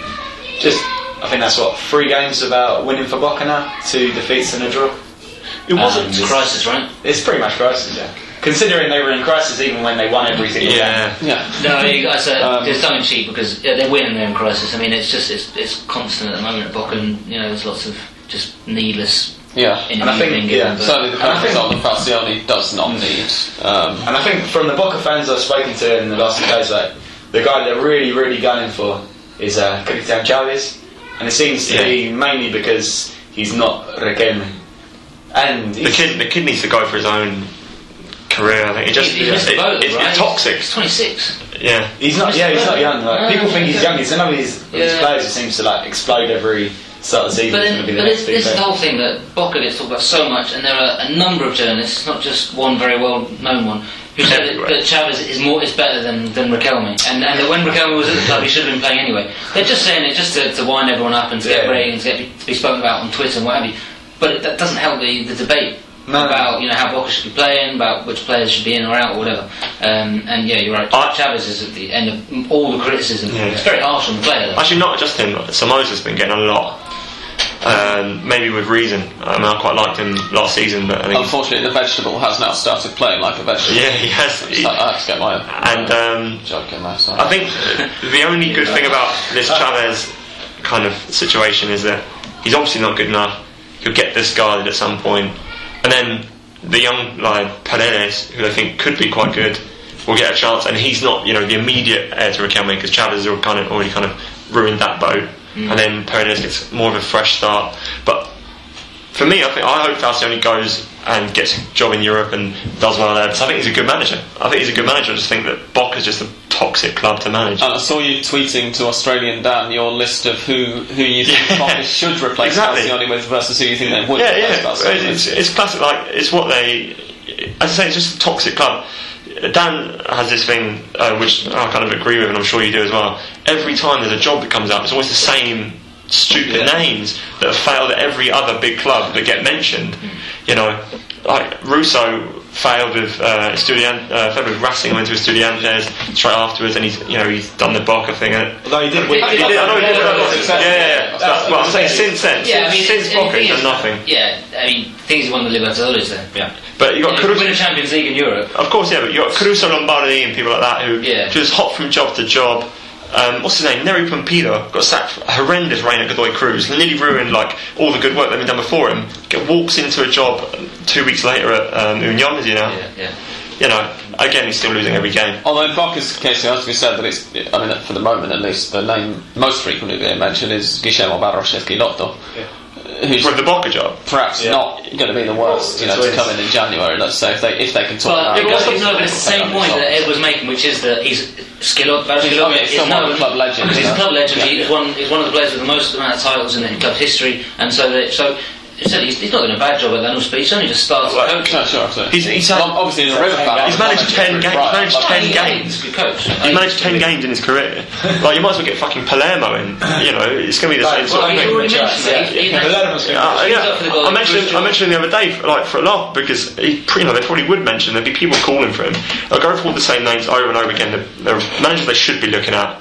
just I think that's what three games about winning for Boca now, two defeats and a draw. It wasn't. A crisis, right? It's pretty much crisis, yeah. Considering they were in crisis even when they won every single yeah. Yeah. No, you guys, uh, Um, there's tongue in cheek because yeah, they're winning, they're in crisis. I mean, it's just it's, it's constant at the moment at Boca, and you know, there's lots of just needless Yeah. And I think, being yeah, given. Certainly the And I kind of result that Falcioni does not need. Um, And I think from the Boca fans I've spoken to in the last few days, like the guy they're really, really gunning for is uh, Cristian Chavez, and it seems to Yeah. be mainly because he's not Riquelme. And The he's, kid, the kid needs to go for his own career. I think it just He's- he's it- Mr. Bowler, it's, right? it's toxic. He's 26. Yeah, he's not. Yeah, he's not young. Like, people think he's young. He's another of these, these Yeah. players who seems to like explode every start of the season. But, He's then, going but the this, this is the whole thing that Boca gets talked about so much, and there are a number of journalists, not just one very well known one, who said that, that Chavez is more is better than, than Riquelme, and, and that when Riquelme was at the club, he should have been playing anyway. They're just saying it just to, to wind everyone up and to get Yeah. ratings, get to be spoken about on Twitter and what have you. But it, that doesn't help the, the debate. No. About you know how Boca should be playing, about which players should be in or out or whatever, um, and yeah, you're right. I- Chavez is at the end of all the criticism. Yeah. It's very harsh on the player. Though. actually, not just him. Somoza's been getting a lot. Um, maybe with reason. I mean, I quite liked him last season, but I think unfortunately, the vegetable has now started playing like a vegetable. yeah, he has. he- I I have to get my and um, joke in there. Sorry. I think the only good thing about this Chavez kind of situation is that he's obviously not good enough. He'll get discarded at some point, and then the young like Paredes, who I think could be quite good, will get a chance. And he's not, you know, the immediate heir to Riquelme because Chavez has kind of already kind of ruined that boat. Mm. And then Paredes gets more of a fresh start. But for me, I think I hope Falcioni goes and gets a job in Europe and does well there because I think he's a good manager. I think he's a good manager. I just think that Boca's just a toxic club to manage. And I saw you tweeting to Australian Dan your list of who who you think Yeah. should replace Exactly. Falcioni with versus who you think they would yeah, replace yeah. It's, it's classic. Like it's what they. As I say, it's just a toxic club. Dan has this thing uh, which I kind of agree with, and I'm sure you do as well. Every time there's a job that comes up, it's always the same stupid names that have failed at every other big club that get mentioned. You know, like Russo failed with uh, Estudiant, uh, failed with Racing, went to Estudiantes straight afterwards, and he's you know he's done the Boca thing. And Although he did win. He he did, I know he did, Yeah, yeah, yeah, yeah, yeah. yeah. But I'm saying since then, Yeah, I mean, since it's- Boca, he's done nothing. Yeah, I mean, things won the Libertadores then. Yeah. But you got Yeah, win a Champions League in Europe. of course, yeah. But you got Caruso Lombardi and people like that who Yeah. just hop from job to job. Um, what's his name? Nery Pumpido got sacked for a horrendous reign at Godoy Cruz. Nearly ruined like all the good work that had been done before him. Get, walks into a job two weeks later at um, Union, you know. Yeah, yeah. You know, again, he's still losing every game. Although in Boca's case, it has to be said that it's, I mean, for the moment at least, the name most frequently being mentioned is Guillermo Barros Schelotto, who's With the Boca job. perhaps Yeah. not going to be the worst, you know, It's to come in in January. Let's say if they if they can talk But about it it. was, no, but it's the same point that Ed was making, which is that he's Schelotto, Barry He's- Schelotto I mean, he's is somewhat known a club legend, He's a club legend. Yeah. He's one. He's one of the players with the most amount of titles in, in club history, and so that so. He said He's, he's not doing a bad job at Lanús, but he's only just started Well, coaching. No, sure, absolutely. He's- he's had- obviously he's a River fan. He's managed 10 games, Right, managed like- 10 He's games. good coach. He managed 10 games in his career. Like, you might as well get fucking Palermo in. You know, it's going to be the same Right, sort of thing. already mentioned that. He- he- Yeah, Palermo's gonna Uh, He's yeah, up for the Golden I mentioned Goose I mentioned the other day, for, like for a laugh, because he, you know they probably would mention there'd be people calling for him. I'll go through all the same names over and over again. The, the managers they should be looking at,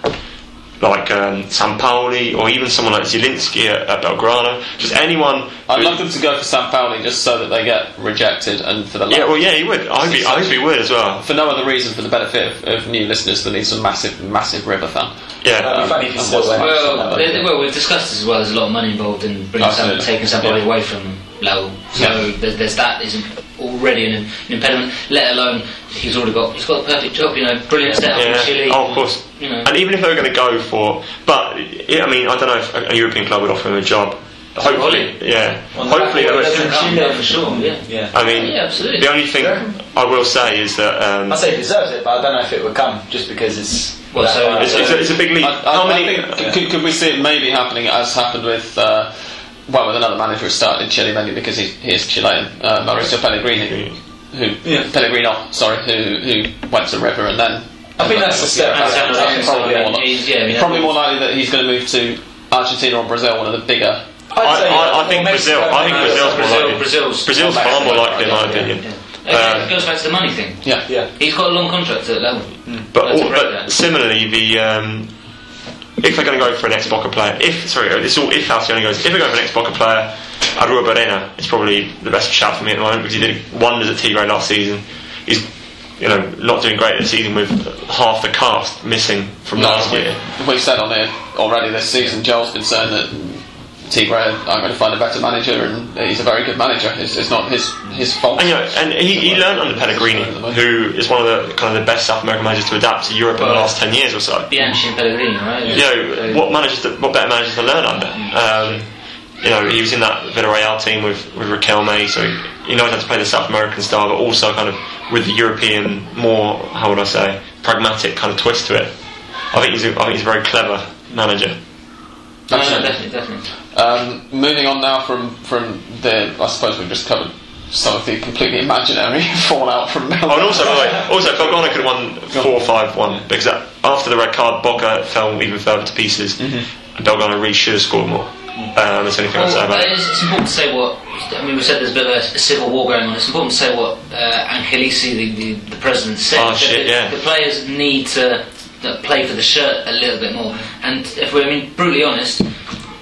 like um, Sampaoli or even someone like Zielinski at, at Belgrano. Just anyone. I'd love them to go for Sampaoli just so that they get rejected and for the Yeah, well, yeah, he would. I hope he, I hope he would as well. for no other reason for the benefit of, of new listeners than he's a massive, massive River fan. Yeah, That'd funny if he still went. Well, well, we've discussed as well. There's a lot of money involved in bringing some, taking somebody Yeah. away from Lowell. So Yeah. there's, there's that is already an, an impediment. Let alone he's already got he's got the perfect job. You know, brilliant setup in Yeah. Chile. Oh, of course. You know, And even if they were going to go for, but yeah, I mean, I don't know if a, a European club would offer him a job. Hopefully, yeah. On Hopefully, back they of would. the- Chile, yeah, for sure. Yeah. Yeah. I mean, Yeah, absolutely. the only thing Yeah. I will say is that um, I say he deserves it, but I don't know if it would come just because it's. Well, so- it's, it's, a, it's a big leap. I, I, How I many? think, could, could we see it maybe happening as happened with, uh, well, with another manager who started in Chile mainly because he, he is Chilean, uh, Mauricio Pellegrini, who Yeah. Pellegrino, sorry, who who went to River and then. I think that's the step. That's back. how That's probably, more, li- He's- yeah, I mean, probably more likely that he's going to move to Argentina or Brazil, one of the bigger. I'd I, I, I think Brazil. I think no, Brazil's more Brazil, likely. Brazil's Brazil's far more likely, in my yeah, opinion. yeah. Again, Um, it goes back to the money thing. Yeah. Yeah. He's got a long contract at Lowell. But, That's all, but similarly, the um, if they're going to go for an ex Boca player, if sorry, it's all if Falcioni goes, if they go for an ex Boca player, Arruabarrena is probably the best shout for me at the moment because he did wonders at Tigre last season. He's you know not doing great this season with half the cast missing from last year. we, we've said on it already this season. Joel's been saying that Tigre are going to find a better manager, and he's a very good manager. It's, it's not his his fault. And you know, and he, he learned under Pellegrini, who is one of the kind of the best South American managers to adapt to Europe in the last ten years or so. Bianchi and Pellegrini, right? you know, what managers, to, what better managers to learn under? Um, you know, he was in that Villarreal team with with May, so he knows how to play the South American style, but also kind of with the European, more how would I say, pragmatic kind of twist to it. I think he's a, I think he's a very clever manager. No, no, definitely, definitely. Um, moving on now from from the, I suppose we've just covered some of the completely imaginary fallout from Melbourne. Oh, and also, by the way, also Belgrano could have won four five one because that, after the red card, Boca fell even further to pieces, and Belgrano really should have scored more. Um, that's the only thing I'd say Well, about it's, it's important to say what. I mean, we said there's a bit of a, a civil war going on. It's important to say what uh, Angelici, the, the, the president, said. Oh, shit, the, yeah. the players need to uh, play for the shirt a little bit more. And if we're, I mean, brutally honest,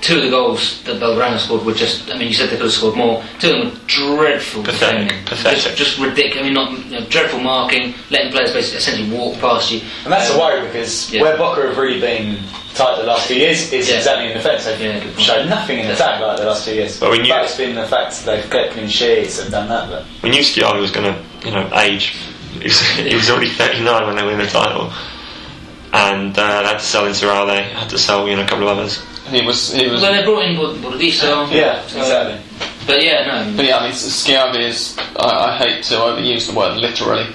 two of the goals that Belgrano scored were just. I mean, you said they could have scored more. Two of them were dreadful Pathetic, defending. pathetic. Just, just ridiculous. I mean, not you know, dreadful marking, letting players basically essentially walk past you. And that's a worry because Yeah. where Boca have really been tight the last few years is Yeah. exactly in the defence. They've Yeah, good point. showed nothing in attack like the last two years. But we knew- it's been the fact that they've kept clean sheets and done that. But We knew Schiavi was going to, you know, age. He was, he was already 39 when they win the title. And uh, they had to sell Insaurralde, had to sell, you know, a couple of others. He was he was. Well, they brought in Bor- yeah, so- exactly. But yeah, no. But yeah, I mean, Schiavi is. I, I hate to overuse the word literally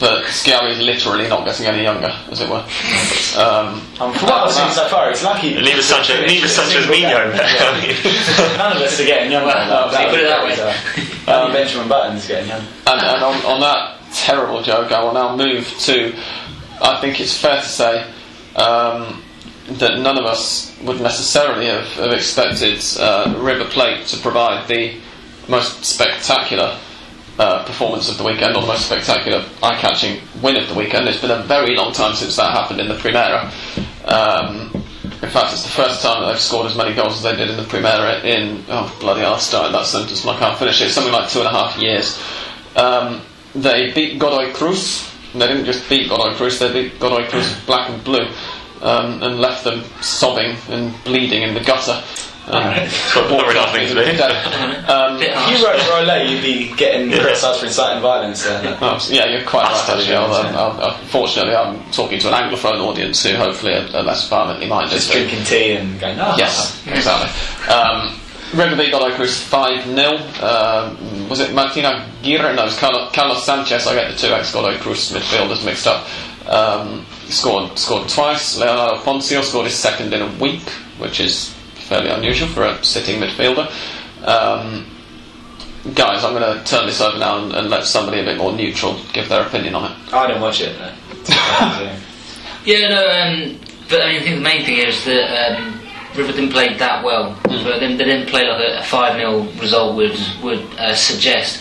but Schiavi is literally not getting any younger, as it were. Um, Um, from what I've seen so far, it's lucky. Neither Sanchez, neither Sanchez Mino. I mean, None of us are getting younger. Well, That put it that was- way. Only Benjamin Button's getting young. And, and on, on that terrible joke, I will now move to. I think it's fair to say um, that none of us would necessarily have, have expected uh, River Plate to provide the most spectacular uh, performance of the weekend, or the most spectacular eye-catching win of the weekend. It's been a very long time since that happened in the Primera. Um, in fact, it's the first time that they've scored as many goals as they did in the Primera in, oh bloody hell, I started that sentence and I can't finish it, something like two and a half years. Um, they beat Godoy Cruz. They didn't just beat Godoy Cruz, they beat Godoy Cruz black and blue um, and left them sobbing and bleeding in the gutter. Um, Not very nice thing to do. Um, Bit If you wrote for Olé, you'd be getting criticised for inciting violence. Uh, Oh, yeah, you're quite right. Bastard, Actually, although, yeah. fortunately, I'm talking to an anglophone audience who hopefully are, are less violently minded. just drinking tea and going, oh, Yes, exactly. Um, River beat Godoy Cruz 5 0. Um, was it Martín Aguirre? No, it was Carlos, Carlos Sanchez. I get the two ex Godoy Cruz midfielders mixed up. Um, scored scored twice. Leonardo Poncio scored his second in a week, which is fairly unusual for a sitting midfielder. Um, guys, I'm going to turn this over now and, and let somebody a bit more neutral give their opinion on it. I didn't watch it. No. Yeah, no, um, but I mean, I think the main thing is that um, River didn't play that well. But they, they didn't play like a, a 5 0 result would, would uh, suggest.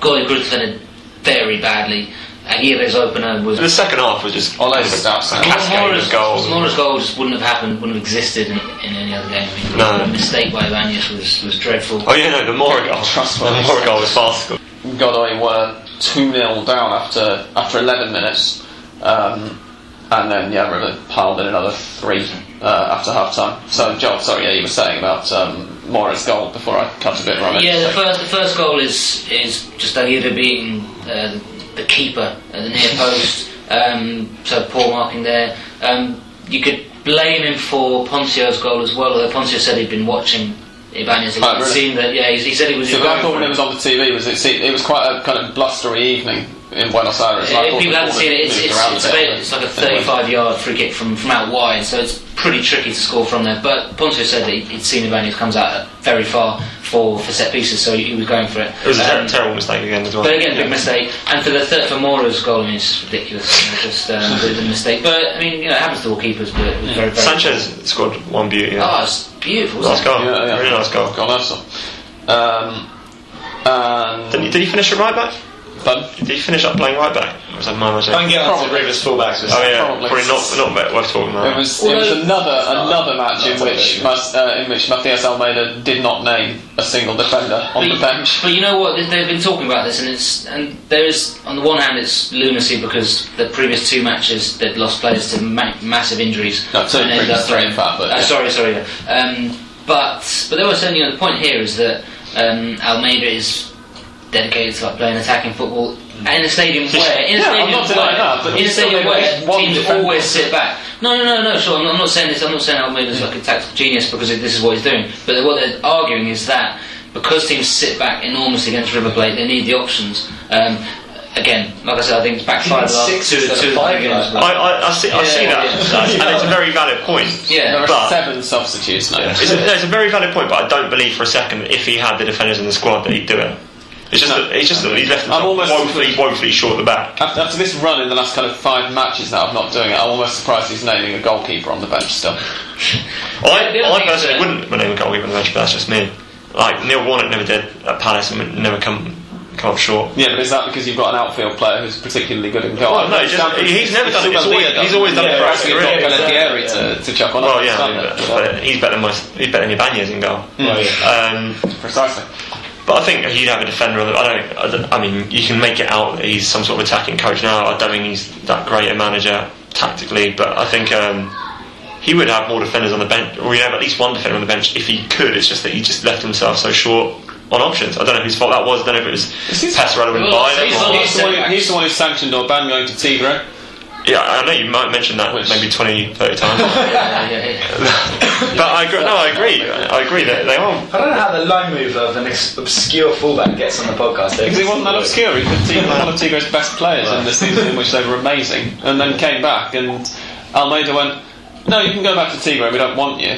Godoy Cruz defended very badly. Aguirre's opener was. The second half was just all kind of a outstanding. cascade Mora's, goals. Mora's goal just wouldn't have happened, wouldn't have existed in, in any other game. I mean, No. The mistake by Ibanez was, was dreadful. Oh yeah, no, the Mora goal. Trustworthy. The Mora goal was farcical. Godoy were 2 0 down after after 11 minutes. Um, and then, yeah, River piled in another three uh, after half time. So, Joel, sorry, yeah, you were saying about um, Mora's goal before I cut a bit wrong. Yeah, the first the first goal is is just Aguirre beating uh, the, keeper at the near post. Um, so poor marking there. Um, you could blame him for Poncio's goal as well, although Poncio said he'd been watching Ibanez. It Oh, really? seemed that yeah, he, he said he was. So I thought when it was on the TV, was it, it was quite a kind of blustery evening in Buenos Aires. and If people haven't seen it, it's, it's, it's, a a bit. bit, it's like a 35 yard free kick from, from out wide, so it's pretty tricky to score from there. But Poncio said that he'd he'd seen Ibanez comes out very far for, for set pieces, so he was going for it. It was a ter- Um, terrible mistake again as well. But again, big mistake. And for the third, for Mora's goal, I mean, it's just ridiculous. You know, just um, the, the mistake. But I mean, you know, it happens to all keepers. But it was very, very Sanchez scored one beauty. Oh, Yeah. it's beautiful. nice Wasn't it? goal. Yeah, yeah. Really nice goal. Golazo. Um, and Did he, did he finish it right back? But Did he finish up playing right back? Or was that my mistake? Don't get on to Probably. Rivers fullbacks. Oh yeah, Probably. probably, not not worth talking about. It was it was another another match in which. Mas, uh, in which Matias Almeida did not name a single defender on the But, bench. but you know what? They- They've been talking about this, and it's and there is on the one hand it's lunacy because the previous two matches they'd lost players to ma- massive injuries. No, two, and ended previous three, playing- in fact, but, uh, yeah. sorry, sorry. Yeah. Um, but but they were saying you know the point here is that um, Almeida is dedicated to like playing attacking football. In a stadium where, in a Yeah, I'm stadium not denying where, that, but in a he's still stadium got where teams always sit back. No, no, no, no. Sure, I'm not, I'm not saying this. I'm not saying Almeida's like a tactical genius because it, this is what he's doing. But what they're arguing is that because teams sit back enormously against River Plate, they need the options. Um, again, like I said, I think it's backfired the last Six two, instead two of five, games. like- I, I, I see, I see that, yeah. and it's a very valid point. Yeah. There are seven substitutes now. It's a, no, it's a very valid point, but I don't believe for a second that if he had the defenders in the squad that he'd do it. It's just No. that it's just that he's left I'm himself almost- woefully, woefully short at the back. After, after this run in the last kind of five matches now of not doing it, I'm almost surprised he's naming a goalkeeper on the bench still. I, the I personally wouldn't name a goalkeeper on the bench, but that's just me. Like Neil Warnock never did at Palace and would never come come up short. Yeah, but is that because you've got an outfield player who's particularly good in goal? Well, no, just, he's never done it. He's always, he's always done it for right, us. yeah, Got yeah, Pelletieri exactly, to, to chuck on. Well, I yeah, I mean, understand but, but he's better than most. He's better than Ibanez in goal. Well, yeah. Um, Precisely. But I think he'd have a defender. On the, I don't. I don't. I mean, you can make it out that he's some sort of attacking coach now. I don't think he's that great a manager tactically, but I think um, he would have more defenders on the bench, or he'd have at least one defender on the bench if he could. It's just that he just left himself so short on options. I don't know whose fault that was. I don't know if it was Passarella wouldn't Well, he's He's the, one who, he's the one who sanctioned Aubameyang to Tigre. Yeah, I know you might mention that Which- maybe 20, 30 times. Yeah, yeah, yeah. but I agree. No, I agree. I agree that they are. I don't know how the line move of an ex- obscure fullback gets on the podcast. Because he wasn't that obscure. He was one of Tigre's best players in the season in which they were amazing, and then came back, and Almeida went, "No, you can go back to Tigre. We don't want you."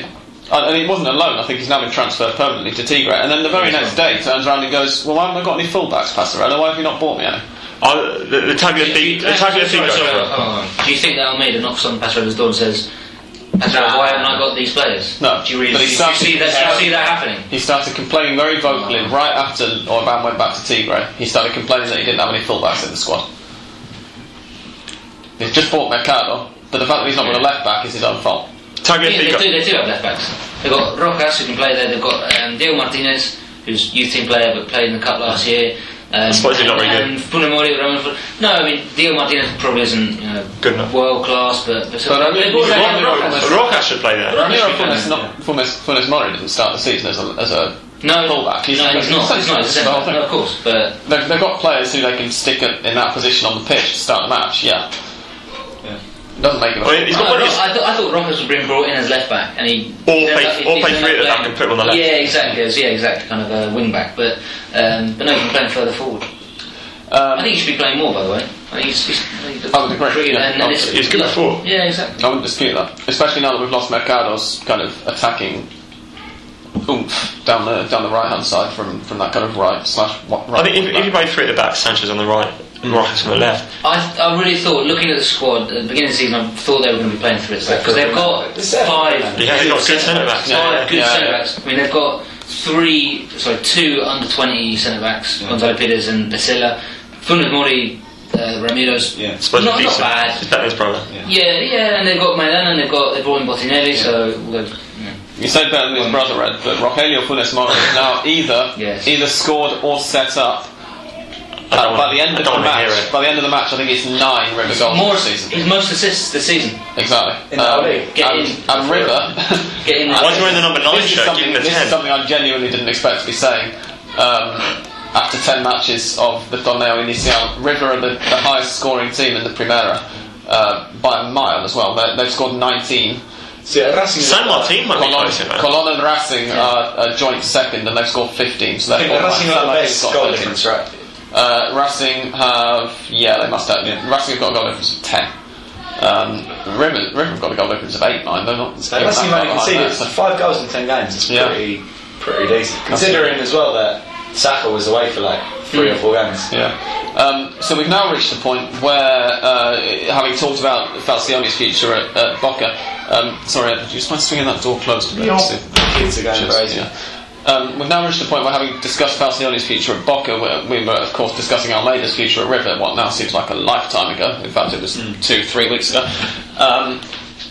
And and he wasn't alone. I think he's now been transferred permanently to Tigre. And then the very next day, turns around and goes, "Well, why haven't I got any fullbacks, Passarella? Why have you not bought me any?" Uh, the, the Tagliafico, Do you- the Tagliafico. sorry, sorry, hold on. Do you think that Almeida knocks on Passarella's door and says, Passarella, why haven't I got these players? No, Do you really but do he you started- see that? Do you see that happening? He started complaining very vocally right after Orban went back to Tigre. He started complaining that he didn't have any fullbacks in the squad. He's just bought Mercado, but the fact that he's not got a left back is his own fault. Yeah, they do, they do have left backs. They've got Rojas who can play there. They've got um, Diego Martinez, who's youth team player but played in the cup last year. Um, suppose he's not very and, and Funes Mori, Ramon Fun- No, I mean Diego Martinez probably isn't you know, Good enough. world class, but, but, But I mean, they've also Ro- got Ro- Rojas. Ro- Rojas should play there. Ramiro Actually, Funes, no. not, Funes, Funes Mori didn't start the season as a, as a No, fullback. no, he's not. He's not. He's not. He's the whole thing. no, of course, but They've, they've got players who they can stick in that position on the pitch to start the match. Yeah, Yeah. Doesn't make him. a Well, he's got I, plenty I, thought, I thought Rojas would been brought in as left back, and he Or he play- ends up- or play three at the back and put him on the left. Yeah, exactly. as- Yeah, exactly. Kind of a wing back, but um, but no, he can play further forward. Um, I think he should be playing more, by the way. I think he's, he's, I think I would agree, yeah, and- and it's- He's good look, before. Yeah, exactly. I wouldn't dispute that, especially now that we've lost Mercado's kind of attacking oomph down the down the right hand side from, from that kind of right slash wa- right. I think if, wing if you back. play three at the back, Sanchez on the right, and Rojas on the left. I, I really thought, looking at the squad at the beginning of the season, I thought they were going to be playing three at the back because they've got five. man. Yeah, they've got good centre backs. Five yeah, good yeah, centre backs. I mean, they've got three, sorry, two under twenty centre backs, Gonzalo Pires and Pezzella. Funes Mori, uh, Ramiro's Yeah. Not, not bad. Is that his brother? Yeah, yeah, and they've got Maidana and they've got they've brought in Bottinelli, so they've, yeah. You say better than his brother Ed, but Rogelio Funes Mori has now either Yes. either scored or set up. I don't uh, by the end of the don't wanna hear match, by the end of the match, I think it's nine River goals more this season. his most assists this season. Exactly. In the league? Get and, in. and River. Get in. Why is he wearing the number nine this is shirt? Give something, him the this is something I genuinely didn't expect to be saying. Um, after 10 matches of the Torneo Inicial, River are the, the highest scoring team in the Primera uh, by a mile as well. They, they've scored 19. So, yeah, Racing is- San Martin might Colon, closer. Colon and Racing are a joint second and they've scored 15. So I they've think got Racing San got the best got goal difference, right? Uh, Racing have, yeah, they must have. Yeah. Racing have got a goal difference of 10. Um, River, River have got a goal difference of 8 9. They're not. Even Racing that only conceded so- five goals in ten games. It's Yeah. pretty, pretty decent. Considering as well that Saja was away for like three or four games. Yeah. Um, so we've now reached the point where, uh, having talked about Falcioni's future at, at Boca, um, sorry, Ed, would you just mind swinging that door closed a bit? Yeah. Kids are going crazy. yeah. Um, we've now reached the point where, having discussed Falcioni's future at Boca, we, we were, of course, discussing Almeida's future at River, what now seems like a lifetime ago. In fact, it was two, three weeks ago. Um,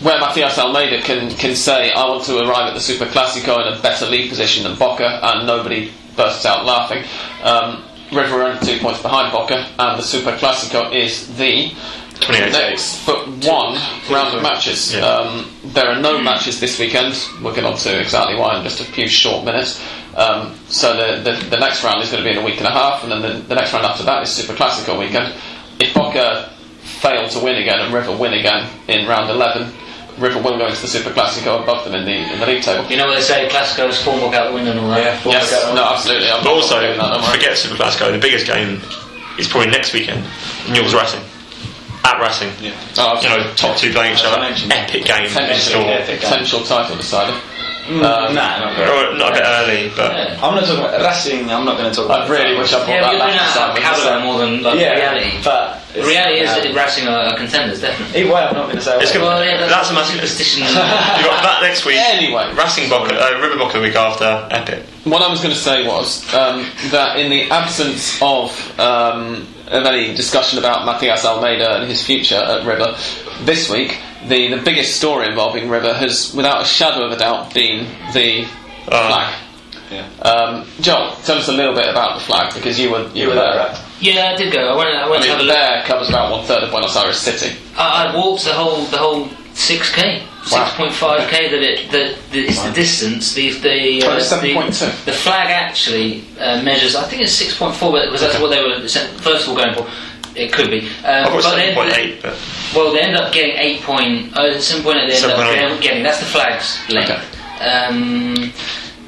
where Matias Almeida can, can say, I want to arrive at the Super Classico in a better league position than Boca, and nobody bursts out laughing. Um, River are only two points behind Boca, and the Super Classico is the 28 next but one round of matches. Yeah. Um, there are no matches this weekend. We'll get on to exactly why in just a few short minutes. Um, so the, the the next round is going to be in a week and a half, and then the, the next round after that is Super Classico weekend. If Boca fail to win again and River win again in round 11, River will go into the Super Classico above them in the in the league table. You know what they say, Classico's form book out the window and all that. Yeah, four Yes, no, absolutely. I'm But also, that, forget Super Classico. The biggest game is probably next weekend. Newell's Racing. At Racing. Yeah. Oh, You know, top two playing each I other. mentioned. Epic game. in potential, epic game. potential title decider. Mm, Um, nah, not really. Or Not a bit early, but Yeah. I'm not talking about Racing. I'm not going to talk about. I really wish I brought Yeah, that we're back doing that out of Simon. caliber more than like, yeah, reality. but reality is um, that Racing are are contenders, definitely. Either way, I'm not going to say. It's what. gonna- Well, yeah, That's a massive- superstition. you got that next week. Anyway. Racing Boca, uh, River Boca the week after. Epic. What I was going to say was um, that in the absence of um, of any discussion about Matias Almeida and his future at River this week, the, the biggest story involving River has, without a shadow of a doubt, been the Uh, flag. Yeah. Um, Joel, tell us a little bit about the flag because you were you, You were there, right? yeah, I did go. I went, I I went to have a mean, look. there covers about one third of Buenos Aires City. I, I walked the whole the whole six k, six point five k. That it that that is the distance. The the uh, Twenty-seven point two. the, the flag actually uh, measures. I think it's six point four, because that's what they were first of all going for. it could be. Um, but seven then- point eight, but Well, they end up getting eight point. Oh, seven point eight. They end up 7.8. getting-. That's the flags length. Um,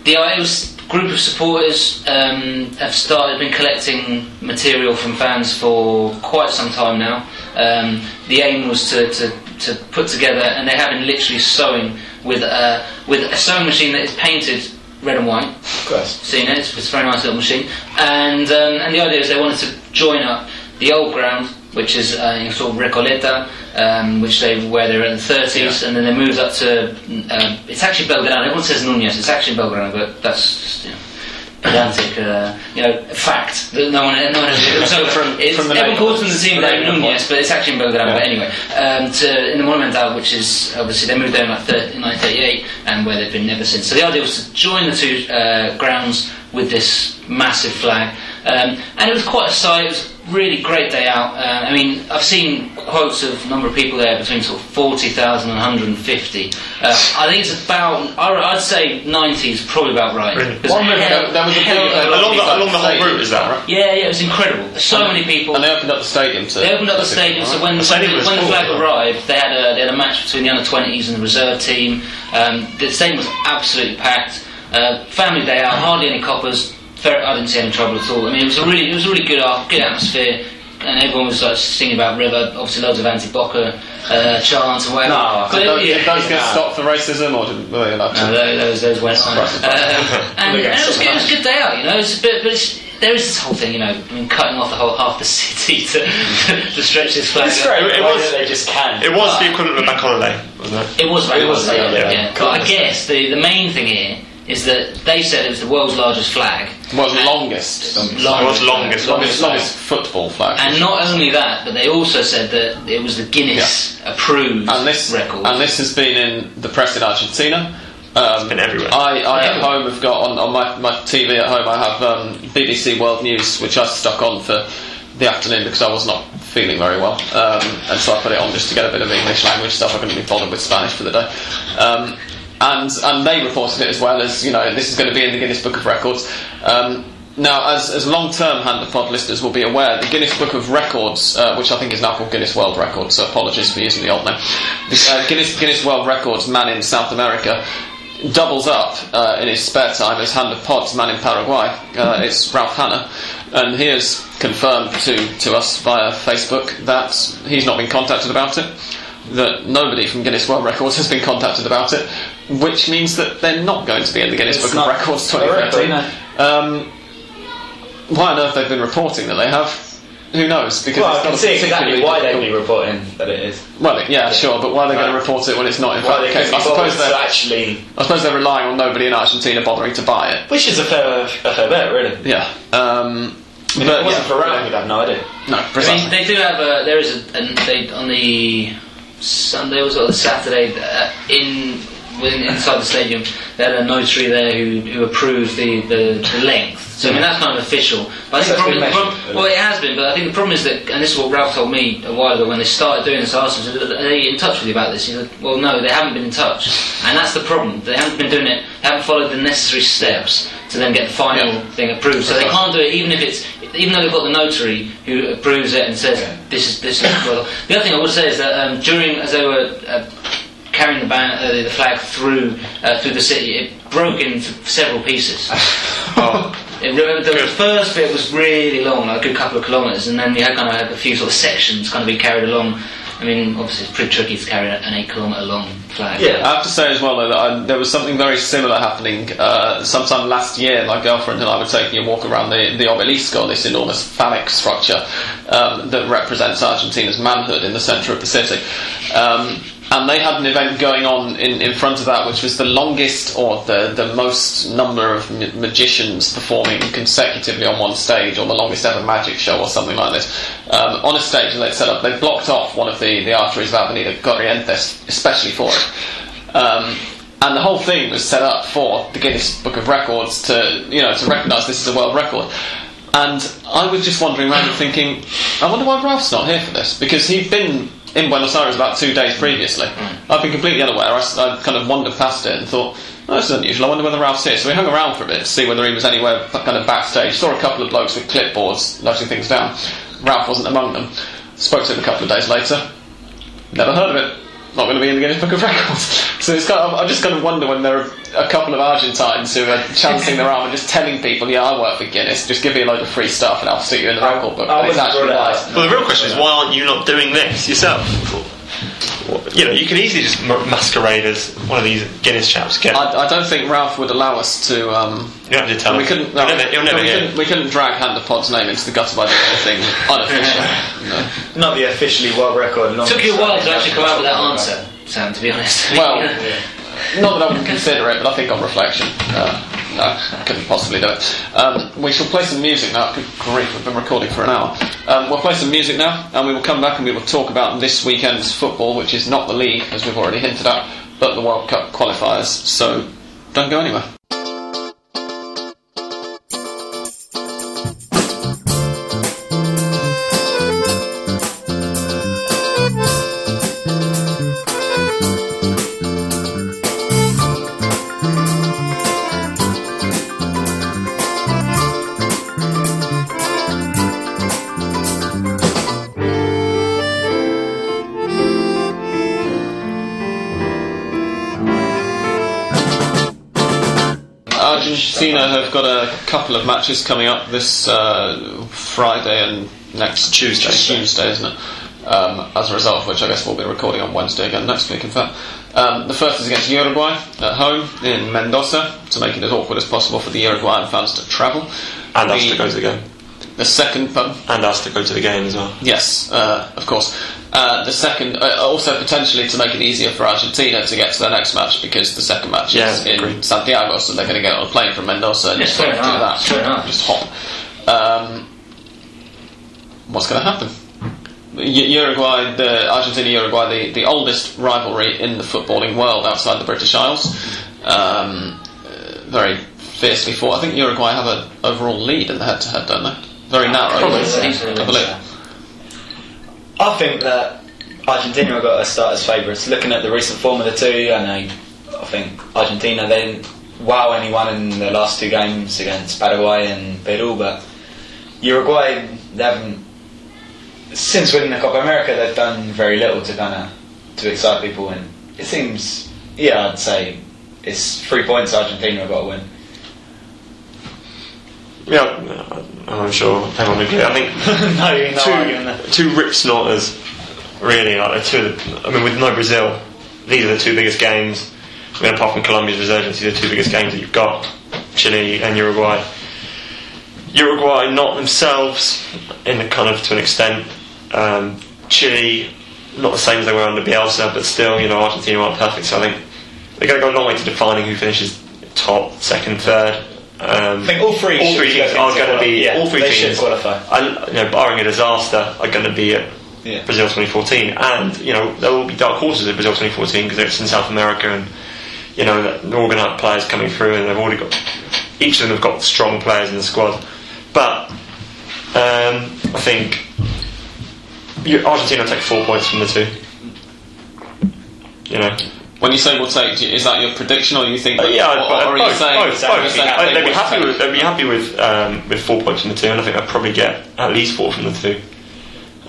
the Isles group of supporters um, have started been collecting material from fans for quite some time now. Um, the aim was to, to, to put together, and they have been literally sewing with a with a sewing machine that is painted red and white Of course. seen it. It's, it's a very nice little machine. And um, and the idea is they wanted to join up the old ground, which is uh, in sort of Recoleta, um, which they where they're in the 30s, and then they moved up to. Um, it's actually Belgrano. Everyone says Nunez. It's actually Belgrano, but that's just, you know. Pedantic, uh, you know, fact that no one, no one has. So From- it's, from the name. the team From the name name of Nunez, but it's actually in Belgrano. Yeah. But anyway, um, to in the Monumental, which is obviously they moved there in like 30, in 1938, and where they've been ever since. So the idea was to join the two uh, grounds with this massive flag, um, and it was quite a sight. It was a really great day out. Uh, I mean, I've seen quotes of a number of people there between sort of 40,000 and 150. Uh, I think it's about, I- I'd say 90 is probably about right. Really? One minute, hell- there- there was a hell big- of a uh, lot along of the, along the whole route is that right? Yeah, yeah, it was incredible. So many people. And they opened up the stadium too. They opened up the stadium, so when, The stadium when, was when the flag yeah. arrived, they had a they had a match between the under twenties and the reserve team. Um, the stadium was absolutely packed. Uh, family day out, hardly any coppers. Very, I didn't see any trouble at all. I mean, it was a really it was a really good good atmosphere, and everyone was like singing about River. Obviously, loads of anti Boca uh, chants and whatever. No, but Did those, yeah, did those get yeah. stopped for racism, or did, were they allowed to? no, those, those, those went on. Um, and, and it, was, good- it was a good day out, you know. It's, but but it's, there is this whole thing, you know, I mean, cutting off the whole half the city to, to stretch this flag. It's out. great. It It was- was. They just can. It was the equivalent of a bank holiday, wasn't it? It was It was, yeah, yeah, yeah. yeah. But I guess the, the main thing here is that they said it was the world's largest flag. Was longest. Long- It was longest. Longest, longest football flag. And not only that, but they also said that it was the Guinness approved and this record. and this has been in the press in Argentina. Um, been everywhere. I, I at home have got on, on my, my TV at home. I have um, BBC World News, which I stuck on for the afternoon because I was not feeling very well, um, and so I put it on just to get a bit of English language stuff. I couldn't be bothered with Spanish for the day. Um, and and they reported it as well as you know this is going to be in the Guinness Book of Records. Um, now, as, as long-term Hand of Pod listeners will be aware, the Guinness Book of Records, uh, which I think is now called Guinness World Records, so apologies for using the old name. The uh, Guinness Guinness World Records man in South America doubles up uh, in his spare time as Hand of Pod's man in Paraguay. Uh, it's Ralph Hanna, and he has confirmed to, to us via Facebook that he's not been contacted about it, that nobody from Guinness World Records has been contacted about it, which means that they're not going to be in the Guinness It's Book of Records 2013. Um, why on earth they've been reporting that they have? Who knows? Because Well, it's I can not see exactly why they'd be reporting that it is. Well, yeah, sure, but why are they going to report it when it's not in Why fact the case? I suppose they're actually, I suppose they're relying on nobody in Argentina bothering to buy it. which is a fair, a fair bet, really. Yeah. Um, If but it wasn't yeah, for Ralph, we'd have no idea. No, I mean, precisely. they do have a. There is a. And they on the Sunday was it the Saturday uh, in within inside the stadium. They had a notary there who, who approved the, the, the length. So I mean that's kind of official. But I think the problem, the problem- well, it has been. But I think the problem is that, and this is what Ralph told me a while ago when they started doing this. I asked him, "Are they in touch with you about this?" He said, "Well, no, they haven't been in touch, and that's the problem. They haven't been doing it. They haven't followed the necessary steps to then get the final Yeah. thing approved. So they can't do it even if it's even though they've got the notary who approves it and says this is this is well. The other thing I would say is that um, during as they were uh, carrying the, ban- uh, the flag through uh, through the city, it broke into several pieces. Oh, It, the first bit was really long, like a good couple of kilometres, and then you had kind of a few sort of sections kind of be carried along. I mean, obviously it's pretty tricky to carry an eight kilometre long flag. Yeah. I have to say as well that I, there was something very similar happening uh, sometime last year. My girlfriend and I were taking a walk around the, the obelisco, this enormous phallic structure um, that represents Argentina's manhood in the centre of the city. Um, and they had an event going on in, in front of that, which was the longest or the, the most number of ma- magicians performing consecutively on one stage, or the longest ever magic show, or something like this. Um, on a stage that they'd set up, they blocked off one of the, the arteries of Avenida Corrientes, especially for it. Um, and the whole thing was set up for the Guinness Book of Records to, you know, to recognise this as a world record. And I was just wandering around and thinking, I wonder why Ralph's not here for this because he'd been in Buenos Aires about two days mm. previously. Mm. I've been completely unaware. I kind of wandered past it and thought, oh, this is unusual. I wonder whether Ralph's here. So we hung around for a bit to see whether he was anywhere kind of backstage. Saw a couple of blokes with clipboards noting things down. Ralph wasn't among them. Spoke to him a couple of days later. Never heard of it. Not going to be in the Guinness Book of Records. So it's kind of, I just kind of wonder when there are a couple of Argentines who are chancing their arm and just telling people, "Yeah, I work for Guinness. Just give me a load of free stuff and I'll stick you in the record book." I But it's actually rule it out. lies. Well, the real question is why aren't you not doing this yourself? You know, you could easily just masquerade as one of these Guinness chaps. Get, I, I don't think Ralph would allow us to. Um, you don't have to tell we him. couldn't. No, never, he'll no, never we, hear. couldn't we couldn't drag Hand of Pod's name into the gutter by doing anything unofficial. No. Not the officially world record. long- Took you a while to actually come out with that answer, Sam. To be honest. Well, not that I would consider it, but I think on reflection, uh, no, couldn't possibly do it. Um, we shall play some music now. Good grief, we've been recording for an hour. Um, we'll play some music now, and we will come back and we will talk about this weekend's football, which is not the league, as we've already hinted at, but the World Cup qualifiers. So don't go anywhere. Have got a couple of matches coming up this uh, Friday and next Tuesday. Tuesday, isn't it? Um, as a result of which, I guess we'll be recording on Wednesday again next week. In fact, um, the first is against Uruguay at home in Mendoza to make it as awkward as possible for the Uruguayan fans to travel. and us to go to the game. the second, pardon? And us to go to the game as well. Yes, uh, of course. Uh, the second, uh, also potentially to make it easier for Argentina to get to their next match because the second match Yeah, is in agreed. Santiago, so they're going to get on a plane from Mendoza and Yes, just sort of do that. fair. Just hop. Um, what's going to happen? Uruguay, the Argentina Uruguay, the, the oldest rivalry in the footballing world outside the British Isles. Um, uh, very fiercely fought. I think Uruguay have an overall lead in the head to head, don't they? Very narrow. Probably. I believe. I think that Argentina have got to start as favourites. Looking at the recent form of the two, I I think Argentina then wow anyone in the last two games against Paraguay and Peru, but Uruguay they haven't. Since winning the Copa America, they've done very little to kind of to excite people, and it seems, yeah, I'd say it's three points Argentina have got to win. Yeah, I'm sure everyone would agree. I think no, arguing two, two rip snorters, really. Like two. Of the, I mean, with no Brazil, these are the two biggest games. I mean, apart from Colombia's resurgence, these are the two biggest games that you've got: Chile and Uruguay. Uruguay not themselves, in a kind of to an extent. Um, Chile not the same as they were under Bielsa, but still, you know, Argentina aren't perfect. So I think they're going to go a long way to defining who finishes top, second, third. Um, I think all three all three teams are going to be. Yeah, all three they should teams. qualify. I, you know, barring a disaster, are going to be at Yeah. Brazil 2014, and you know there will be dark horses at Brazil 2014 because it's in South America, and you know they're all going to have players coming through, and they've already got each of them have got strong players in the squad. But um, I think Argentina will take four points from the two. You know, When you say we'll take, is that your prediction, or you think? Uh, yeah, or, but or are you both, saying? both, are you both. saying Uh, they they'd be happy take- with they'd be happy with um, with four points from the two, and I think they'll probably get at least four from the two.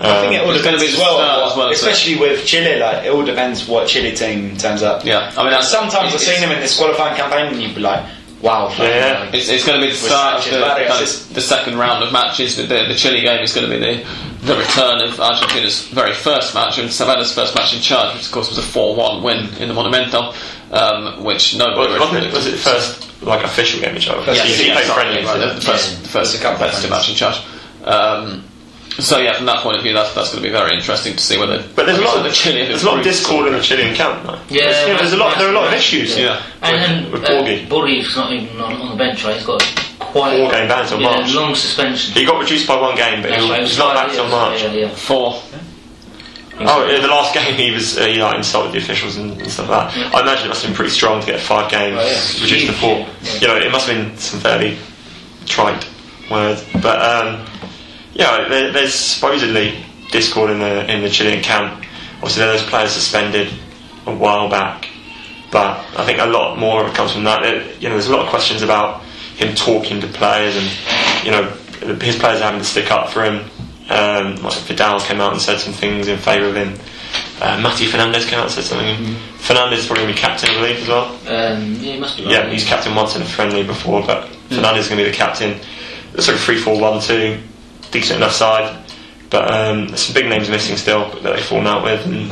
I think it all It's gonna depends as well, what- as well, so- especially with Chile. Like it all depends what Chile team turns up. Yeah, I mean, Sometimes I've seen them in this qualifying campaign, and you'd be like, "Wow, Yeah. hell. It's, it's going to be the start of the, kind of the second round of matches. The, the, the Chile game is going to be the, the return of Argentina's very first match and Sabella's first match in charge, which of course was a 4-1 win in the Monumental, um, which nobody Well, wasn't really it, was it the first like official game in charge? First You- official you game, played sorry, friendlies, right, didn't the first, Yeah. the first It's a couple of competitive match in charge. Um, so yeah, from that point of view, that's, that's going to be very interesting to see whether. But there's a lot of the Chile there's a lot of discord in the Chilean camp. Though. Yeah, there's, you know, there's a lot. There are a lot of issues. Yeah. And, with and uh, Borghi. Borghi's not even on, on the bench, right? He's got quite Four game ban till yeah, March. long suspension. He got reduced by one game, but That's he right, it was was not back till years, March. Yeah, yeah. Four. Oh, in the last game he was uh, he like insulted the officials and, and stuff like that. I imagine it must have been pretty strong to get five games Oh, yeah. reduced to four. Yeah. You know, it must have been some fairly trite words, but um, yeah, there, there's supposedly discord in the in the Chilean camp. Obviously, there those players suspended a while back, but I think a lot more of it comes from that. There- you know, there's a lot of questions about him talking to players and you know his players having to stick up for him. Um, like Vidal came out and said some things in favour of him. Uh, Matty Fernandez came out and said something. Fernandez is probably going to be captain, I believe, as well. Um, yeah, he must be right. Yeah, he's captain once in a friendly before, but Fernandez is going to be the captain. It's like a 3 4 1 2, decent enough side. But um, there's some big names missing still that they've fallen out with. And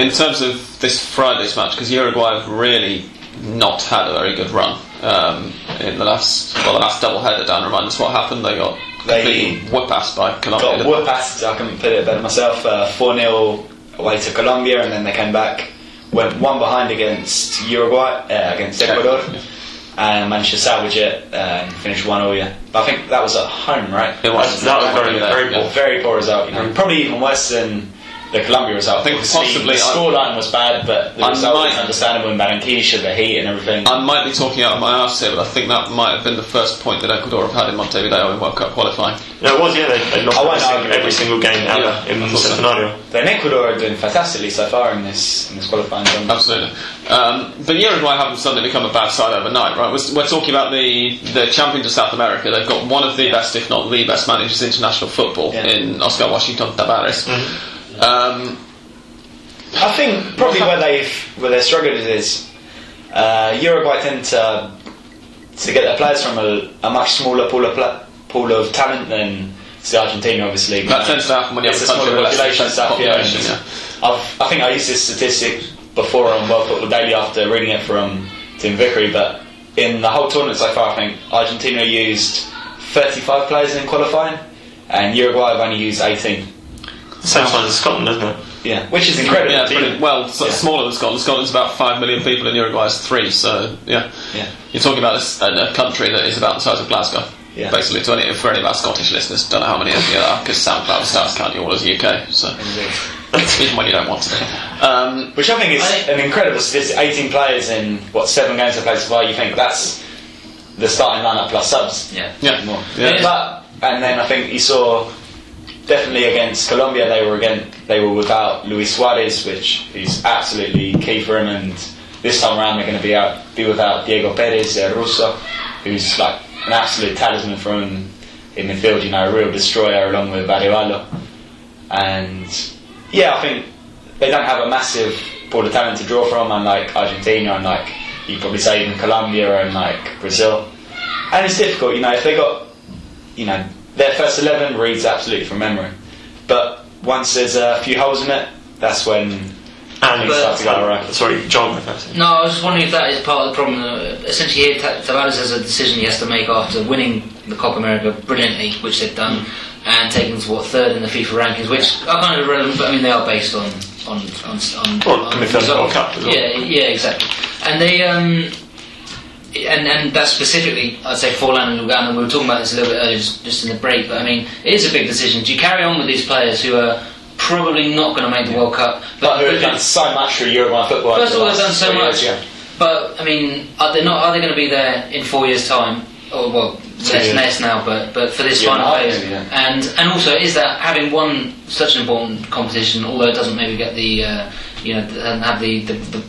In terms of this Friday's match, because Uruguay have really not had a very good run um, in the last well the last double header. Dan, remind us what happened. They got They completely whip assed by Colombia. got whoop assed, I couldn't put it better myself, uh, 4 0 away to Colombia, and then they came back, went one behind against Uruguay, uh, against Ecuador, and managed to salvage it uh, and finish 1 0, yeah. But I think that was at home, right? It was. that was very, very poor. Very poor result, you know, probably even worse than the Colombia result. I think Obviously, possibly the scoreline was bad, but the I result might- was understandable in Barranquilla, the heat and everything. I might be talking out of my arse here, but I think that might have been the first point that Ecuador have had in Montevideo in World Cup qualifying. no, it was, yeah, they, they lost I won't every, argue single, every single game ever Yeah, in I the thought so. Centenario. then Ecuador are doing fantastically so far in this in this qualifying tournament. Absolutely. Um, but Uruguay haven't suddenly become a bad side overnight, right? We're, we're talking about the, the champions of South America. They've got one of the best, if not the best, managers in international football Yeah. in Oscar Washington Tabárez. Um, I think probably where they've where they're struggled is uh, Uruguay tend to to get their players from a, a much smaller pool of pla- pool of talent than say Argentina, obviously. that tends to happen when you have a smaller population stuff, yeah. yeah. I've, I think I used this statistic before on World Football Daily after reading it from Tim Vickery, but in the whole tournament so far, I think Argentina used 35 players in qualifying, and Uruguay have only used 18. Same size as Scotland, isn't it? Yeah, which is incredible. Yeah, pretty, well, so Yeah. smaller than Scotland. Scotland's about five million people, and Uruguay is three. So yeah, Yeah. you're talking about a country that is about the size of Glasgow. Yeah. Basically, to any, for any of our Scottish listeners, don't know how many of you are because SoundCloud starts counting you all as UK. So even when you don't want to. Um, Which I think is I- an incredible statistic. 18 players in what seven games they played so far. You think that's the starting lineup plus subs. Yeah. yeah, More. yeah. But and then I think you saw definitely against Colombia they were again they were without Luis Suarez, which is absolutely key for him. And this time around they're going to be out be without Diego Perez uh, Russo, who's like an absolute talisman from in midfield. You know, a real destroyer along with Arevalo. And yeah, I think they don't have a massive pool of talent to draw from, unlike Argentina and like you probably say even Colombia and like Brazil. And it's difficult, you know, if they got, you know, their first 11 reads absolutely from memory. But once there's a few holes in it, that's when And things start to go awry. sorry, John. first. No, I was just wondering if that is part of the problem. Uh, essentially, here Ta- Tabárez has a decision he has to make after winning the Copa America brilliantly, which they've done, and taking to what third in the FIFA rankings, which are kind of irrelevant, but I mean they are based on on on, on, Well, on coming third in the World. Cup as well. Yeah, yeah, exactly. And they um. And, and that's specifically, I'd say, Forlan and Lugano. We were talking about this a little bit earlier, just, just in the break. But I mean, it is a big decision. Do you carry on with these players who are probably not going to make the World Cup, But who have done so much for Uruguay football. First of all, they've done so much. years, yeah. But I mean, are they not? Are they going to be there in four years' time? Or well, less years. less now, but but for this Yeah, final phase, yeah. and and also is that having won such an important competition, although it doesn't maybe get the uh, you know doesn't have the, the, the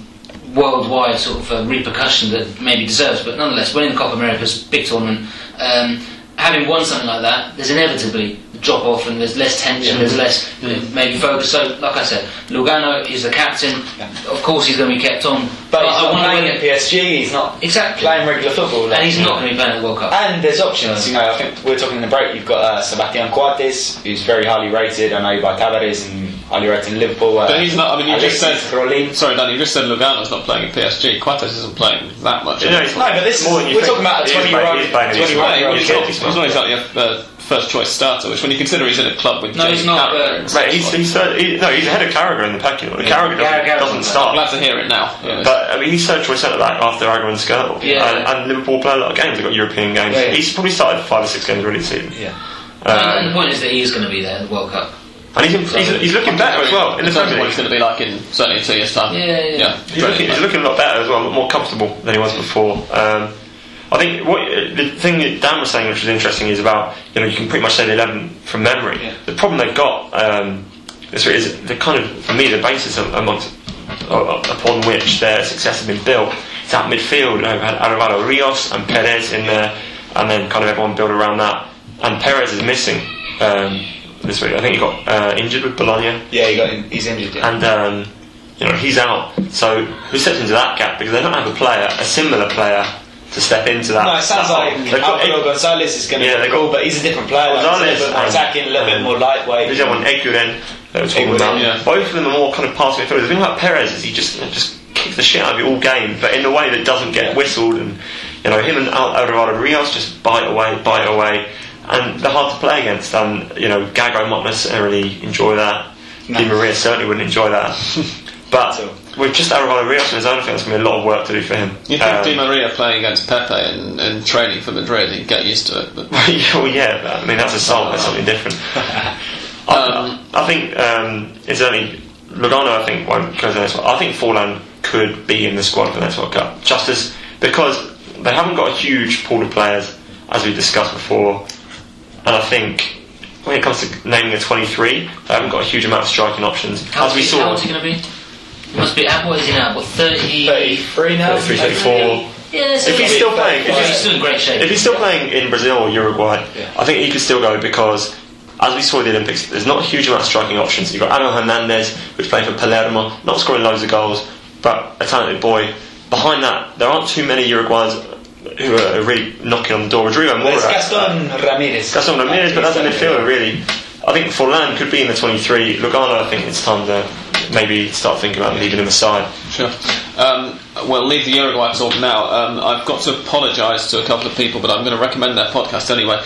worldwide sort of uh, repercussion that maybe deserves, but nonetheless, winning the Copa America's big tournament. Um, Having won something like that, there's inevitably a drop off and there's less tension, there's less uh, maybe focus. So, like I said, Lugano is the captain. Of course, he's going to be kept on. But he's I not playing at PSG, he's not Exactly. playing regular football. like- and he's not going to be playing at the World Cup. And there's options, you know. I think we we're talking in the break. You've got uh, Sebastian Coates, who's very highly rated. I know by Tabárez and highly rated in Liverpool. Uh, But he's not. I mean, you just said. Alexis Rolin. Sorry, Danny. You just said Lugano's not playing at PSG. Coates isn't playing that much. Yeah, he's No, but this more is, we're think. talking about a 20 year playing- old, he's playing in his 21 prime. year old he's, not, exactly a uh, first choice starter, which when you consider he's in a club with No, Jamie he's not, Carragher, but- Mate, he's, he's third, he, no, he's ahead of Carragher in the pecking order. Carragher doesn't, Carragher doesn't doesn't I'm start. glad to hear it now. Yeah. But I mean, he's third choice centre back after Agger and Skrtel. Yeah. And, and Liverpool play a lot of games. They've got European games. Yeah, yeah. He's probably started five or six games already this season. Yeah. and the Um, point is that he is going to be there at the World Cup. And he's, he's, he's looking better as well in the in terms of Premier what League. he's going to be like in certainly in two years' time. Yeah, yeah, yeah. He's looking, he's looking a lot better as well, more comfortable than he was before. Um, I think what the thing that Dan was saying, which was interesting, is about you know you can pretty much say the eleven from memory. Yeah. The problem they've got um, is, is the kind of for me the basis of, amongst uh, upon which their success has been built. It's that midfield. You know, had Arevalo Rios and Perez in there, and then kind of everyone built around that. And Perez is missing. Um, this week. I think he got uh, injured with Bologna, Yeah, he got in, he's injured. Yeah. and um, you know he's out. So who steps into that gap because they don't have a player, a similar player, to step into that. no, it sounds like. Alvaro Gonzalez is going to Yeah, be cool, but he's a different player. Like, Gonzalez he's a little bit attacking, a little bit more lightweight. There's one, Eguren, that was talking about. yeah. Both of them are more kind of passing midfielders. The thing about Perez is he just just kicks the shit out of you all game, but in a way that doesn't get whistled. And you know, him and Al- Alvarado Rios just bite away, bite away, and they're hard to play against. And you know, Gago might not necessarily enjoy that. No. Di Maria certainly wouldn't enjoy that. but So- with just Alvarado Rios in his own, I think there's going to be a lot of work to do for him. You think Um, Di Maria playing against Pepe in training for Madrid, he'd get used to it. But yeah, well, yeah, but, I mean that's a song. That's something different. I, Um, I think um, it's only Lugano. I think won't go to the next one. I think Forlan could be in the squad for the next World Cup, just as because they haven't got a huge pool of players, as we discussed before, and I think. When it comes to naming a 23, they haven't got a huge amount of striking options. How as we he- saw, How old's he going to be? He must be. What is he now? What 30? 33 now? 33, 34. Yeah, so If he's he's still playing, if he's still in great shape. If he's still playing in Brazil or Uruguay, Yeah. I think he could still go because, as we saw at the Olympics, there's not a huge amount of striking options. You've got Abel Hernandez, who's playing for Palermo, not scoring loads of goals, but a talented boy. Behind that, there aren't too many Uruguayans who are really knocking on the door. Rodrigo Mora. There's Gaston Ramirez. Gaston Ramirez, but that's a midfielder, really. I think Forlan could be in the 23. Lugano, I think it's time to maybe start thinking about leaving him aside. Sure. Um, we'll leave the Uruguay talk now. Um, I've got to apologise to a couple of people, but I'm going to recommend their podcast anyway.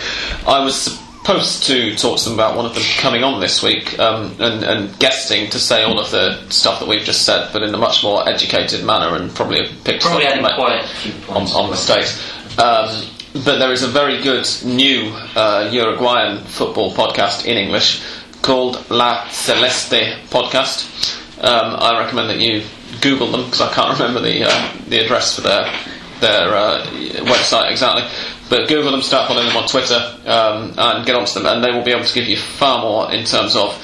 I was supposed to talk to them about one of them coming on this week um, and, and guesting to say all of the stuff that we've just said, but in a much more educated manner and probably have picked Probably stuff adding ma- quite a few on, on mistakes. Um, but there is a very good new uh, Uruguayan football podcast in English called La Celeste Podcast. Um, I recommend that you Google them because I can't remember the uh, the address for their their uh, website exactly. But Google them, start following them on Twitter, um, and get onto them, and they will be able to give you far more in terms of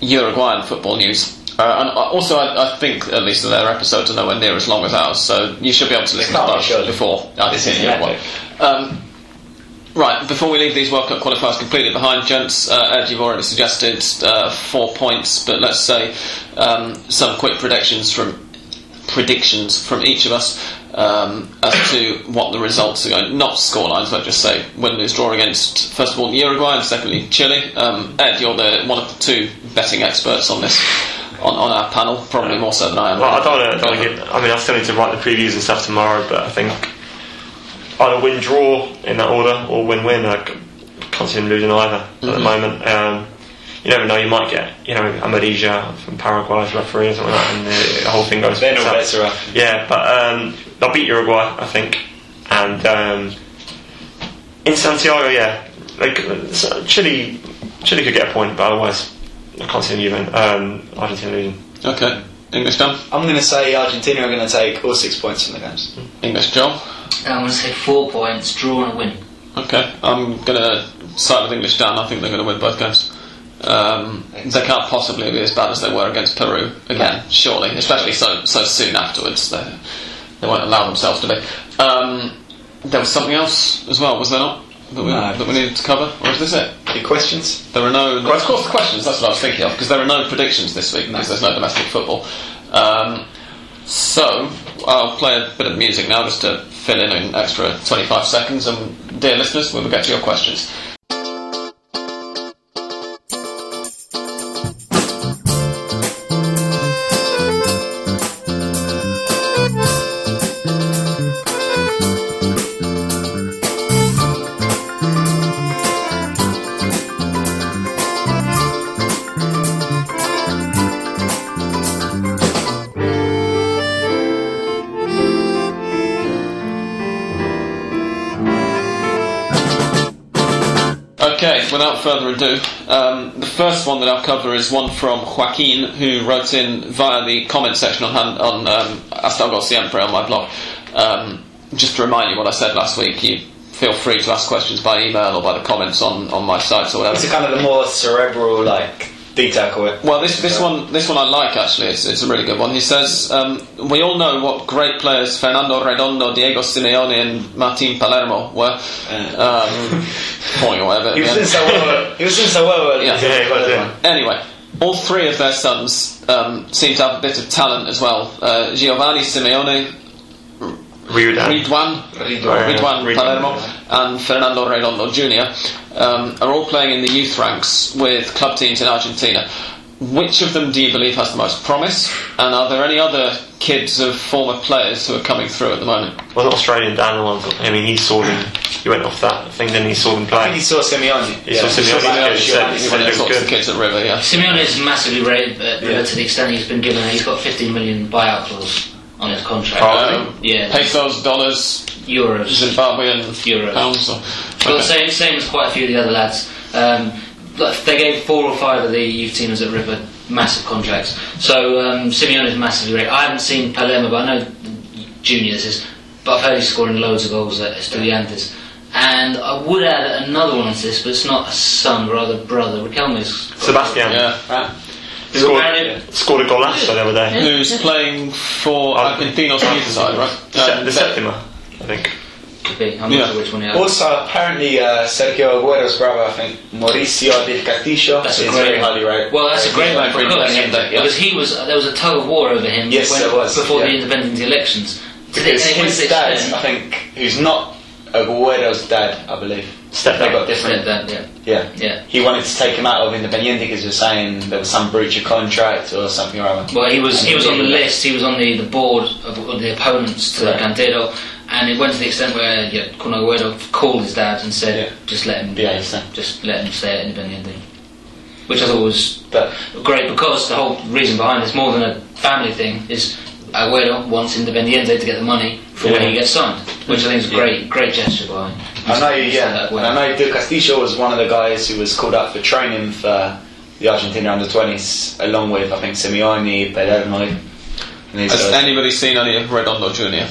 Uruguayan football news. Uh, and also, I, I think at least their episodes are nowhere near as long as ours, so you should be able to listen to surely. before I This is one. Um, right, before we leave these World Cup qualifiers completely behind, gents, uh, Ed, you've already suggested uh, four points, but let's say um, some quick predictions from predictions from each of us um, as to what the results are going. Not scorelines, but just say win, lose, draw against first of all Uruguay and secondly Chile. Um, Ed, you're the one of the two betting experts on this on, on our panel, probably more so than I am. Well, I don't want to. Get, I mean, I still need to write the previews and stuff tomorrow, but I think either win draw in that order or win win. I can't see him losing either at the moment. Um, you never know. You might get you know Amarilla from Paraguay as referee or something like that, and the, the whole thing goes. They're no south. better. Yeah, but um, they'll beat Uruguay, I think, and um, in Santiago, yeah, like so Chile, Chile could get a point, but otherwise, I can't see them even um, Argentina losing. Okay, English Dan, I'm going to say Argentina are going to take all six points from the games. English Joel. I'm going to say four points, draw and win. Okay, I'm going to side with English Dan. I think they're going to win both games. Um, they can't possibly be as bad as they were against Peru again, surely, especially so so soon afterwards. They, they won't allow themselves to be. Um, there was something else as well, was there not? That we, No. that we needed to cover, or is this it? Any questions? There are no. Of course, questions. That's what I was thinking of because there are no predictions this week because there's no domestic football. Um, so I'll play a bit of music now just to fill in an extra 25 seconds. And dear listeners, we will get to your questions. Further ado, um, the first one that I'll cover is one from Joaquin, who wrote in via the comment section on, on um, Siempre on my blog. Um, just to remind you what I said last week, you feel free to ask questions by email or by the comments on, on my site or whatever. It's kind of the more cerebral, like detail call it. Well, this this one this one I like actually. It's, it's a really good one. He says um, we all know what great players Fernando Redondo, Diego Simeone, and Martin Palermo were. Um, point or whatever. He was yeah. doing so well. He was doing so well. Yeah. Yeah, he was, yeah. Anyway, all three of their sons um, seem to have a bit of talent as well. Uh, Giovanni Simeone, Ryduan. Ryduan, Ryduan. Ryduan Ryduan, Palermo, and Fernando Redondo Jr. Um, are all playing in the youth ranks with club teams in Argentina. Which of them do you believe has the most promise? And are there any other kids of former players who are coming through at the moment? Well, Australian Dan, the one. I mean, he saw them. He went off that thing, then he saw them I think play. he saw Simeone. He saw Simeone, yeah, he said- he said One it of was the good. kids at River, yeah. Simeone is massively rated uh, Yeah. to the extent he's been given. He's got 15 million buyout clause on his contract. Oh, Um, Yeah. Pesos, dollars, Euros. Zimbabwean Euros. pounds. Or, Well, same, same as quite a few of the other lads. Um, they gave four or five of the youth teamers at River massive contracts. So um, Simeone is massively great. I haven't seen Palermo, but I know juniors is. But I've heard he's scoring loads of goals at Estudiantes. And I would add another one to this, but it's not a son, rather brother. Riquelme's Sebastian Yeah. Right. scored, married. scored a golazo the other day. Who's playing for Argentinos youth side, right? Se- Um, the Septima, I think. Could be. I'm Yeah. not sure which one he has. Also, apparently, uh, Sergio Aguero's brother, I think, Mauricio del Castillo, That's is a great very highly rated. Well, that's a great one for because, Independiente, yeah. because he was there was a tug of war over him Yes, when- there was, before the yeah. independent elections. To Because and it went to his dad, I think, who's not Aguero's dad, I believe. They got different. That- that- Yeah. yeah. He wanted to take him out of Independiente because he was saying there was some breach of contract or something or other. Well, he was he was on the list. He was on the, the board of, of the opponents to Right. Cantero, and it went to the extent where yeah, Agüero called his dad and said, Yeah. "Just let him, Yeah, just let him stay at Independiente," which I thought was But great because the whole reason behind it's more than a family thing is Agüero wants Independiente to get the money for when he gets signed, which I think is a Yeah. great great gesture by. I know, yeah, I know Del Castillo was one of the guys who was called up for training for the Argentina under 20s, along with I think Simeone, these Has guys. anybody seen any of Redondo Jr.?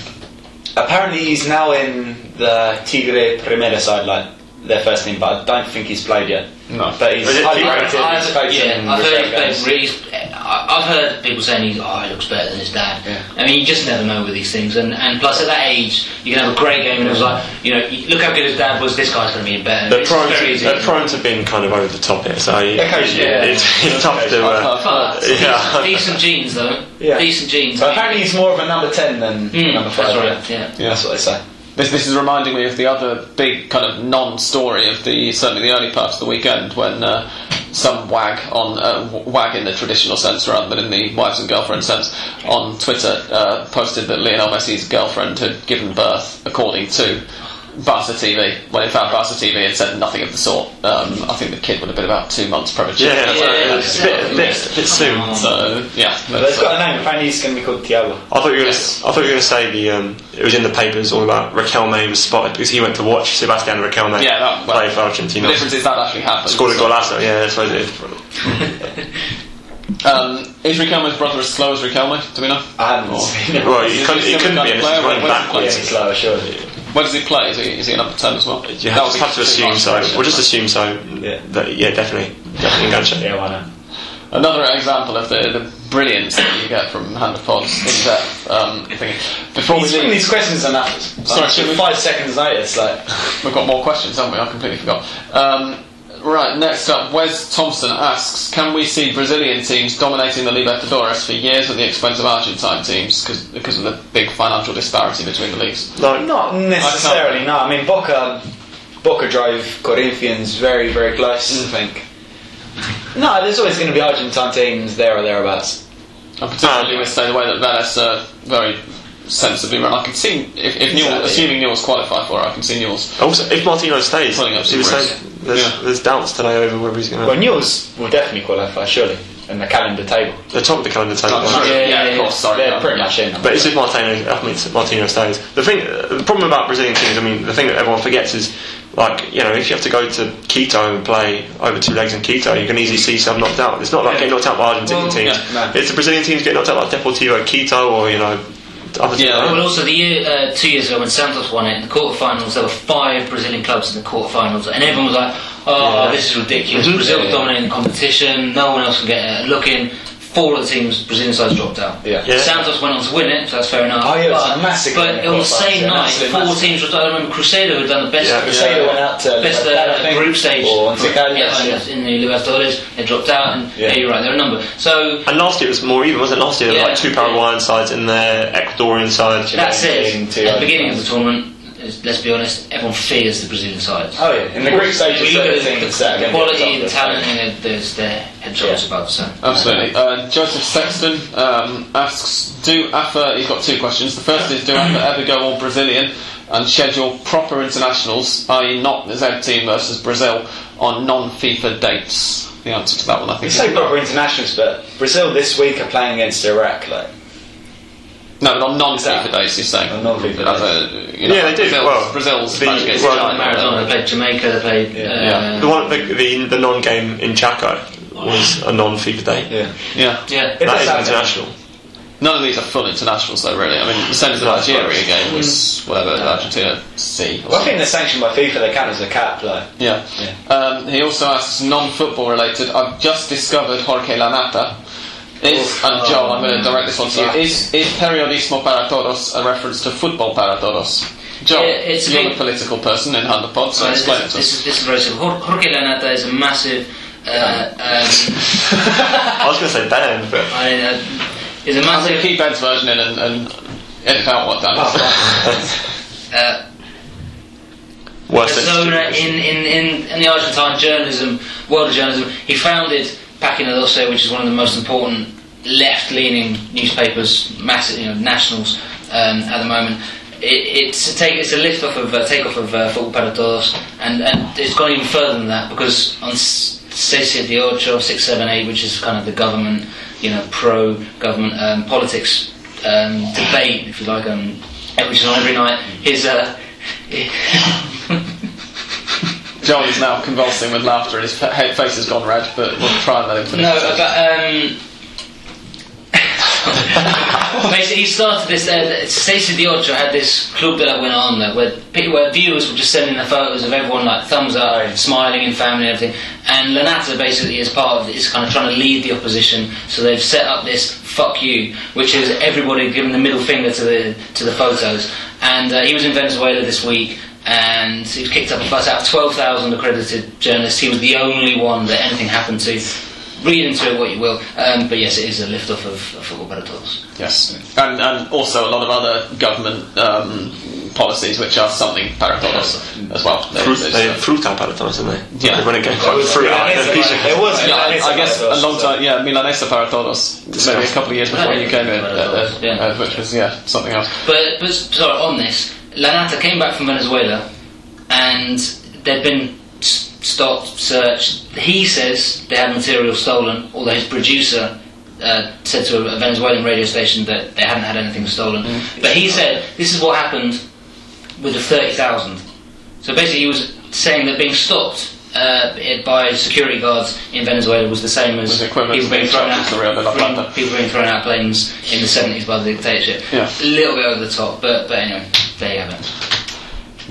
Apparently, he's now in the Tigre Primera side, like their first team, but I don't think he's played yet. No. But he's Is it highly Tigre? rated. I've, played yeah, I've heard, reserve he played games. really, I- I've heard people saying he's, oh, he looks better than his dad. Yeah. I mean, you just never know with these things. And, and plus, at that age, you can have a great game, and it was like, you know, look how good his dad was. This guy's going to be better. They're It's prone, very to, easy. they're prone to being kind of over the top here, so Occasionally, yeah. it's, it's tough to. Uh, But Yeah. decent, decent genes, though. Yeah. Decent genes. But apparently, he's more of a number 10 than Mm, number 5. that's right. Yeah. Yeah. That's what they say. This, this is reminding me of the other big kind of non-story of the certainly the early part of the weekend when uh, some wag on uh, wag in the traditional sense rather than in the wives and girlfriend sense on Twitter uh, posted that Lionel Messi's girlfriend had given birth according to Barca TV when in fact Barca TV had said nothing of the sort. Um, I think the kid would have been about two months premature. yeah, that's Yeah, right. yeah, it's a bit, a bit, a bit soon. So yeah, But that's, they've got a name. Apparently, he's going to be called Thiago. I thought you were going to. I thought you were going to say the. Um, it was in the papers all about Riquelme was spotted because he went to watch Sebastian Riquelme Yeah, that- well, play for Argentina. the difference is that actually happened. Scored a golazo. Yeah, that's what it is. Um, is Riquelme's brother as slow as Riquelme? Do we know? I haven't Or- seen him. Well, he he couldn't, he couldn't be of in player? this running Where's he Yeah, backwards. he's slower, surely. Where does he play? Is he, is he an upper ten as well? You That have, would just have to assume so. We'll just assume so. Yeah. That, yeah, definitely. Definitely enganche. Yeah, why not? Another example of the, the brilliance that you get from Hand of Pod's in depth. Um, thinking. Before we He's doing leave, these questions enough. Sorry, Like, five seconds notice, like. we've got more questions, haven't we? I completely forgot. Um, right, next up, Wes Thompson asks Can we see Brazilian teams dominating the Libertadores for years at the expense of Argentine teams because of the big financial disparity between the leagues? No, Not necessarily, no. I mean, Boca, Boca drove Corinthians very, very close, I think. No, there's always going to be Argentine teams there or thereabouts. And particularly Um, with say the way that Vélez are very sensibly run. I can see if, if Newell, Exactly. assuming Newell's qualified for it, I can see Newell's. Also, if Martino stays, Pulling up some saying there's, Yeah. there's doubts today over whether he's going to. Well, to. Newell's will definitely qualify, surely, in the calendar table. They're top of the calendar table. Oh, sorry. Yeah, yeah, yeah, of course, sorry. They're no, pretty much in. But it's if Martino, I mean, Martino stays. The thing, the problem about Brazilian teams, I mean, the thing that everyone forgets is, like, you know, if you have to go to Quito and play over two legs in Quito, you can easily see some knocked out. It's not like Yeah. getting knocked out by Argentinian Well, teams. yeah, no. It's the Brazilian teams getting knocked out by Deportivo Quito or, you know, Yeah, Well, also the year uh, two years ago when Santos won it in the quarterfinals, there were five Brazilian clubs in the quarterfinals, and everyone was like, oh, this is ridiculous. Mhm. Brazil Yeah, yeah. dominating the competition. No one else can get a look in. Four of the teams, Brazilian sides dropped out. Yeah. Yeah. Santos went on to win it, so that's fair enough. Oh, yeah, it was but, a massive But on the of course, same yeah, night, four massive. teams dropped out. I remember Cruzeiro had done the best. Yeah. Cruzeiro went out to Best Libertad, I uh, group stage or yeah, yeah. in the Libertadores, they dropped out, and Yeah. yeah, you're right, they're a number. So And last year it was more even, wasn't it? Last year there were Yeah. like two Paraguayan sides in there, Ecuadorian side. that's it. At the beginning of the tournament, is- let's be honest, everyone fears the Brazilian side. Oh yeah, in the group stages, We look certain at things the, that are the quality, the talent, and there's their head and shoulders above. So Absolutely. Uh, Joseph Sexton um, asks, do AFA, he's got two questions. The first is, do AFA ever go all Brazilian and schedule proper internationals, i.e. not the Z team versus Brazil, on non-FIFA dates? The answer to that one, I We think, say is proper internationals, but Brazil this week are playing against Iraq. Like, No, but on non-FIFA Exactly. dates, he's saying. On non-FIFA As a, you know, Yeah, they do. Brazil's, Well, Brazil's the- match against well, China. Maradona, they played Jamaica, they played. Yeah. Uh, Yeah. The one, the, the, the non-game in Chaco was a non-FIFA day. yeah, Yeah. yeah. It That does is happen. international. None of these are full internationals, though, really. I mean, the same as the Nigeria game was whatever, Argentina C. or Well, I think they're sanctioned by FIFA. They count as a cap, like. Yeah. Um, he also asks non-football related. I've just discovered Jorge Lanata. Is and Joel, I'm going to direct this one to you. Is is periodismo para todos a reference to football para todos? Joel, Yeah, it's you're the political person in Hand of Pod, so So this, explain it this, to this us. is, this is very simple. Jorge Lanata is a massive. Uh, um, I was going to say Ben, but I, uh, is a I'm going to massive. keep Ed's version in and, and edit out what Dan is. Uh, worse persona in, in, in, in the Argentine journalism, world of journalism. He founded Página which is one of the most important left-leaning newspapers, massive, you know, nationals um, at the moment. It, it's a take, it's a lift off of uh, take off of uh, Football para Todos, and, and it's gone even further than that because on S- Seis de Ocho, six, seven, eight, which is kind of the government, you know, pro-government um, politics um, debate, if you like, um, which is on every night. His uh, is now convulsing with laughter and his face has gone red, but we'll try and let him finish. No, but um, basically he started this. Uh, Stacey Ocho had this club that I went on there where people, where viewers were just sending the photos of everyone like thumbs up, Right. smiling in family and everything. And Lanata basically is part of is kind of trying to lead the opposition. So they've set up this "fuck you," which is everybody giving the middle finger to the to the photos. And uh, he was in Venezuela this week. And he was kicked up a fuss out of 12,000 accredited journalists. He was the only one that anything happened to read into it what you will. Um, but yes, it is a lift off of, of Football para Todos. Yes, and and also a lot of other government um, policies which are something para todos as well. There- fruit, there's, they uh, fruta palatines, didn't they? Yeah. When it came It quite was fruit out. Milanesa, and pizza. It was yeah, Milanesa I guess a long time. Yeah, Milanesa para todos. Maybe a couple of years before you came in, uh, uh, Yeah. uh, which was yeah something else. But, but sorry, on this, Lanata came back from Venezuela and they'd been stopped, searched. He says they had material stolen, although his producer uh, said to a Venezuelan radio station that they hadn't had anything stolen. But he said this is what happened with the 30,000. So basically, he was saying that being stopped uh, by security guards in Venezuela was the same as people being thrown out, in the Rio de la free- Plata. people being thrown out planes in the 70s by the dictatorship. Yeah. A little bit over the top, but, but anyway, there you have it.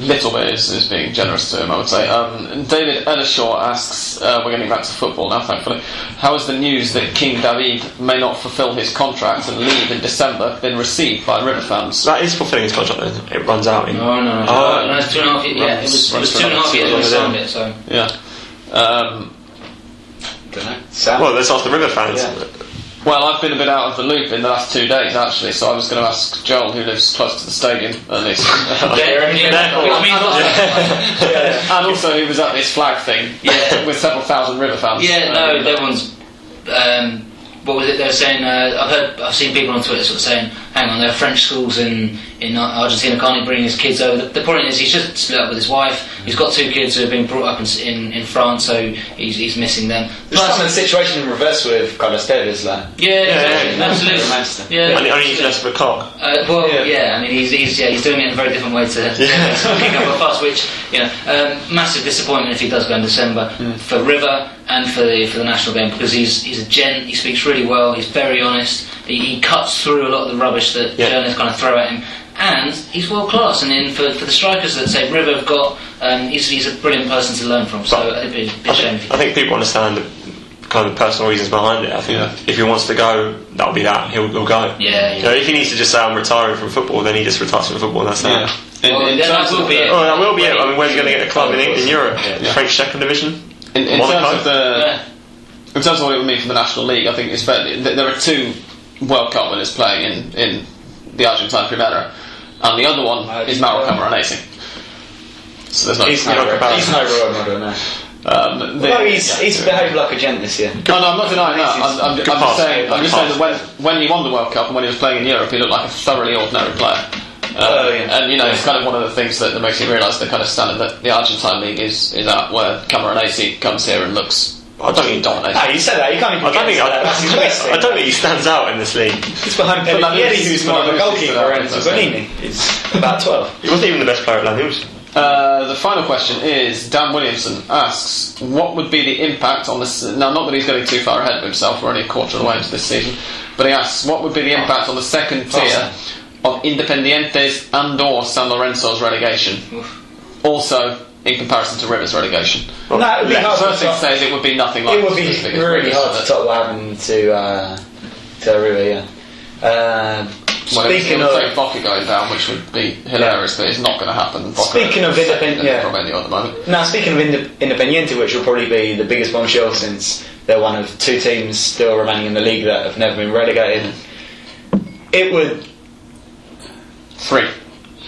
Little bit is, is being generous to him, I would say. Um, David Ellershaw asks, uh, we're getting back to football now, thankfully. How has the news that King David may not fulfil his contract and leave in December been received by River fans? That is fulfilling his contract. Then. It runs out in. No, no, no. Oh. no it's two and a half years. Yeah, it was, it was two and a half years when we signed it, so. Yeah. Um, Dunno. Well, let's ask the River fans. Yeah. Well, I've been a bit out of the loop in the last two days, actually, so I was going to ask Joel, who lives close to the stadium, at least. Yeah, yeah, which means lots of- and also who was at this flag thing Yeah. with several thousand River fans. Yeah, no, Um, everyone's. Um, what was it they were saying? Uh, I've heard, I've seen people on Twitter sort of saying, "Hang on, there are French schools in in Argentina. Can't he bring his kids over?" The, the point is, he's just split up with his wife. He's got two kids who have been brought up in in, in France, so he's, he's missing them. It's kind of the situation in reverse with Carlos Tevez, like. yeah, exactly, yeah. absolutely, Manchester. yeah. Only, only he's less of a cock. Uh, well, Yeah. yeah. I mean, he's, he's yeah, he's doing it in a very different way to, Yeah. to pick up a fuss, which you know, um, massive disappointment if he does go in December for River and for the for the national game because he's he's a gent. He speaks really well. He's very honest. He, he cuts through a lot of the rubbish that Yeah. journalists kind of throw at him. and he's world class. And then for, for the strikers that say River have got, um, he's, he's a brilliant person to learn from. So But- I think it'd be a I shame think, if he I think people understand the kind of personal reasons behind it. I think Yeah. if he wants to go, that'll be that. He'll, he'll go. Yeah, You know, if he needs to just say I'm retiring from football, then he just retires from football. and That's Yeah. that. In, Well, in then that terms will of be the- it. Oh, that will be it. I mean, where's he going to get a club in, in Europe? Yeah. French second division? In, in terms of the, Yeah. In terms of what it would mean for the National League, I think it's fair, there are two World Cup winners playing in, in the Argentine Primera, and the other one is Mauro Camoranesi. So there's no. He's no no, comparison. he's no role model, no. Um, the- Although he's, he's behaved like a gent this year. No, no, I'm not denying that. I'm, I'm, I'm just saying, I'm just saying that when, when he won the World Cup and when he was playing in Europe, he looked like a thoroughly ordinary player. Uh, Oh, yeah. And you know, it's kind of one of the things that, that makes you realise the kind of standard that the Argentine league is, is at, where Camoranesi comes here and looks I don't think- dominating. No, you said that. You can't even I don't get think to I, that. That's his best I don't think he stands out in this league. He's behind But Pellegrini, Lanús- who's but more of a goalkeeper, the and best, Zanini is about 12. He wasn't even the best player at Lanús. Uh, the final question is Dan Williamson asks, what would be the impact on this? Now, not that he's getting too far ahead of himself, we're only a quarter of the way into this season, but he asks, what would be the impact on the second tier of Independiente's and/or San Lorenzo's relegation? Also, in comparison to Rivers' relegation. No, it would be The hard to first thing top- says it would be nothing like It would be as big as really Rivers, hard to top what happened to uh, to River, yeah. Uh, Well, it speaking would of say Boca going down, which would be hilarious, but it's not going to happen. Boca Speaking of second independent- in yeah. Romania at the moment. now, speaking of Inde- Independiente, which will probably be the biggest bombshell since they're one of two teams still remaining in the league that have never been relegated, it would. Three.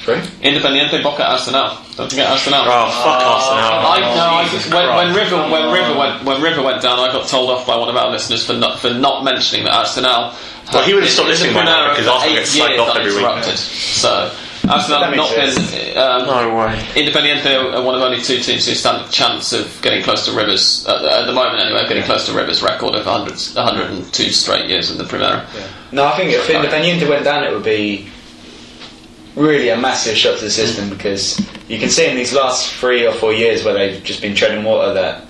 Three? Independiente, Boca, Arsenal. Don't forget Arsenal. Oh, fuck Arsenal. I, no, I, when, when River when River went when River went down, I got told off by one of our listeners for not for not mentioning that Arsenal. Well, he would have stopped listening by been now out because for Arsenal eight gets slagged years off every week. So Arsenal have not makes been. Um, No way. Independiente are one of only two teams who stand a chance of getting close to Rivers at, at the moment. Anyway, getting close to Rivers' record of 100, 102 straight years in the Primera. No, I think if Independiente went down, it would be really a massive shock to the system because you can see in these last three or four years where they've just been treading water that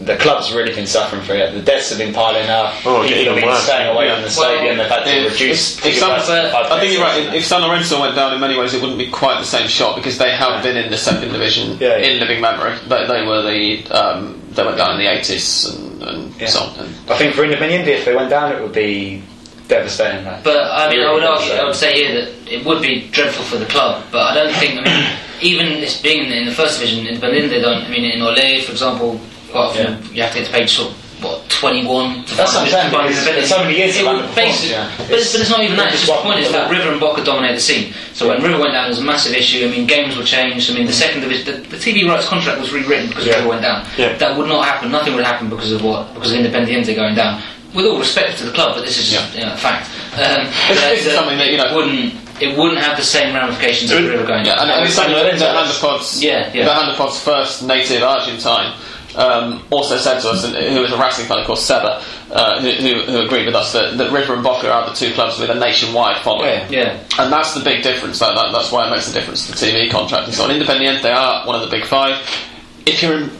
the club's really been suffering for it. The deaths have been piling up. Oh, People have been worse. staying away Yeah. from the stadium. They've had to If- reduce. if- if ticket some- prices by five I think you're right. If, if San Lorenzo went down in many ways, it wouldn't be quite the same shot because they have been in the second division Yeah, yeah. in living memory. They, they were the um, they went down in the 80s and, and Yeah. so on. And I think for Independiente, if they went down, it would be devastating. Like. But I mean, I would argue, I would say here that it would be dreadful for the club. But I don't think. I mean, even this being in the, in the first division in Berlin, they don't. I mean, in Olé, for example, quite often you have to get to page sort of, what twenty one. That's what I'm saying, so many years It would basically, yeah. but, it's, but it's not even that. It's just the point is that. River and Boca dominate the scene. So when River went down, it was a massive issue. I mean, games were changed. I mean, the mm. second division, the, the TV rights contract was rewritten because Yeah. River went down. Yeah. That would not happen. Nothing would happen because of what? Because of Independiente going down. With all respect to the club, but this is just you know, a fact. Um, this is that something that, you know- it wouldn't. It wouldn't have the same ramifications as It would- River going Yeah, and, and it's something that Lorenzo that has- Hand of Pod's, Yeah, yeah. the Hand of Pod's first native Argentine um, also said to us, and who was a Racing fan, of course, Seba, uh, who, who, who agreed with us that, that River and Boca are the two clubs with a nationwide following. Yeah. Yeah. And that's the big difference. That, that, that's why it makes a difference to the TV contract and so on. Independiente they are one of the big five. If you're in,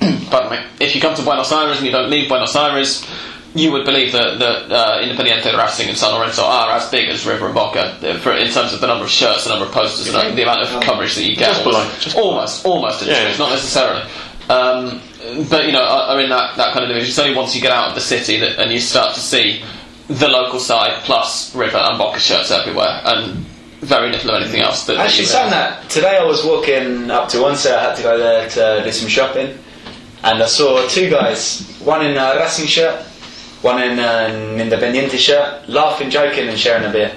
pardon me, if you come to Buenos Aires and you don't leave Buenos Aires, you would believe that, that uh, Independiente, Racing, and San Lorenzo are as big as River and Boca uh, for, in terms of the number of shirts, the number of posters, and the amount of coverage that you get. Just below, just below. almost, almost. Yeah. It's not necessarily. Um, but you know, are are in that, that kind of division. It's only once you get out of the city that, and you start to see the local side plus River and Boca shirts everywhere, and very little of anything else. That that Actually, you- saying that, today I was walking up to one set, I had to go there to do some shopping, and I saw two guys, one in a Racing shirt, one in an Independiente shirt, laughing, joking, and sharing a beer.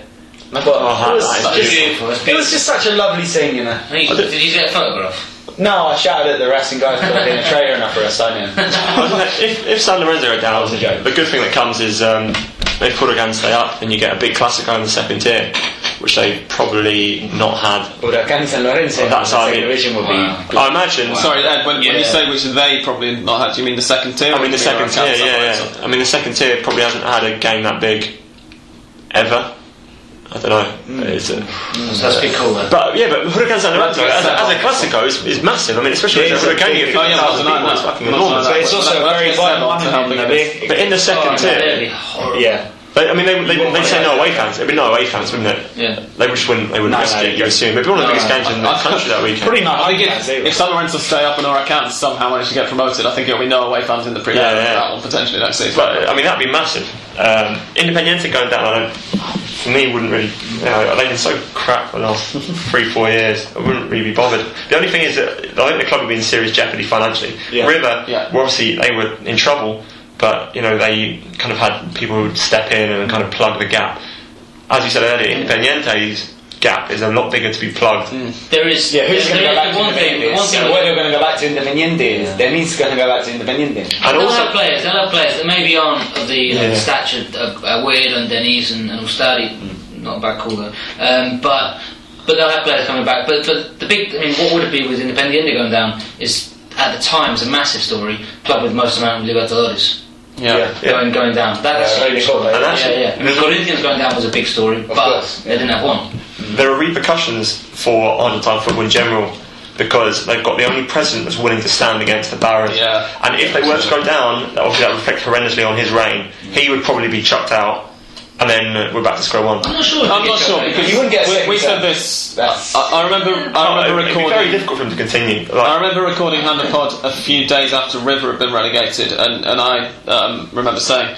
And I thought, Oh, it, was that's just, beautiful, that's it was just such a lovely scene, you know. I mean, did you get a photograph? No, I shouted at the Racing guys for being a traitor enough for a sign in. if, if San Lorenzo are down, it was a joke. the good thing that comes is um, if Huracan stay up, then you get a big Classico in the second tier, which they've probably not had. Huracán San Lorenzo, That's the how I mean- division would Wow. I imagine. Sorry, Ed. When, when you say which they probably not had, do you mean the second tier? I mean the second tier, Huracán yeah, yeah. I mean the second tier probably hasn't had a game that big ever. I don't know. Hmm. It's a, hmm, So that's pretty cool. Though. but yeah, but Huracan San Lorenzo as, a- as a Classico is, is massive. I mean, especially Yeah, as it's a a Huracán, big- of Oh, yeah, 50,000 that's people, not it's that. fucking That's enormous. not But it's also a very that's violent not one to help in them the. But in the second Oh, tier. Yeah. They, I mean, they, they, they say no away fans. It'd be no away fans, wouldn't it? Yeah. They just wouldn't. They wouldn't No, risk no, it. You you- assume it'd be one of the No, biggest no, games in I- the I- country that weekend. Probably not I home think fans if, either. if San stay up and our accounts somehow manage to get promoted, I think it'll be no away fans in the pre Yeah, yeah. that one potentially next season. But I mean, that'd be massive. Um, Independiente going down, I don't. For me, wouldn't really. You know, they've been so crap for the last three, four years. I wouldn't really be bothered. The only thing is that I think the club would be in serious jeopardy financially. Yeah. River, Yeah. were obviously they were in trouble, but you know they kind of had people who would step in and kind of plug the gap. As you said earlier, Independiente's gap is a lot bigger to be plugged. There is. Yeah, who's there, going to go there back is to one thing. Independiente? One So thing. whether going to go back to Independiente is Denis going to go back to Independiente. And they'll also, have players. They'll have players that maybe aren't of the you know, Yeah. stature of uh, Weird and Denis and, and Ustari. Not a bad call though. Um, but but they'll have players coming back. But but the big. I mean, what would it be with Independiente going down? Is at the time it was a massive story. Club with most amount of Libertadores yeah. Yeah. going going down. That's Yeah, really cool, though. And yeah, actually- yeah. I mean, Corinthians going down was a big story, but course, they didn't have one. Mm. there are repercussions for Argentine football in general because they've got the only president that's willing to stand against the Barons. Yeah. And if they were to go down, obviously that would affect horrendously on his reign. He would probably be chucked out, and then uh, we're back to square one. I'm not sure. I'm not sure because You wouldn't get we, we said this. I, I remember. I remember Oh, it'd be very difficult for him to continue. I remember recording Hand Pod a few days after River had been relegated, and, and I um, remember saying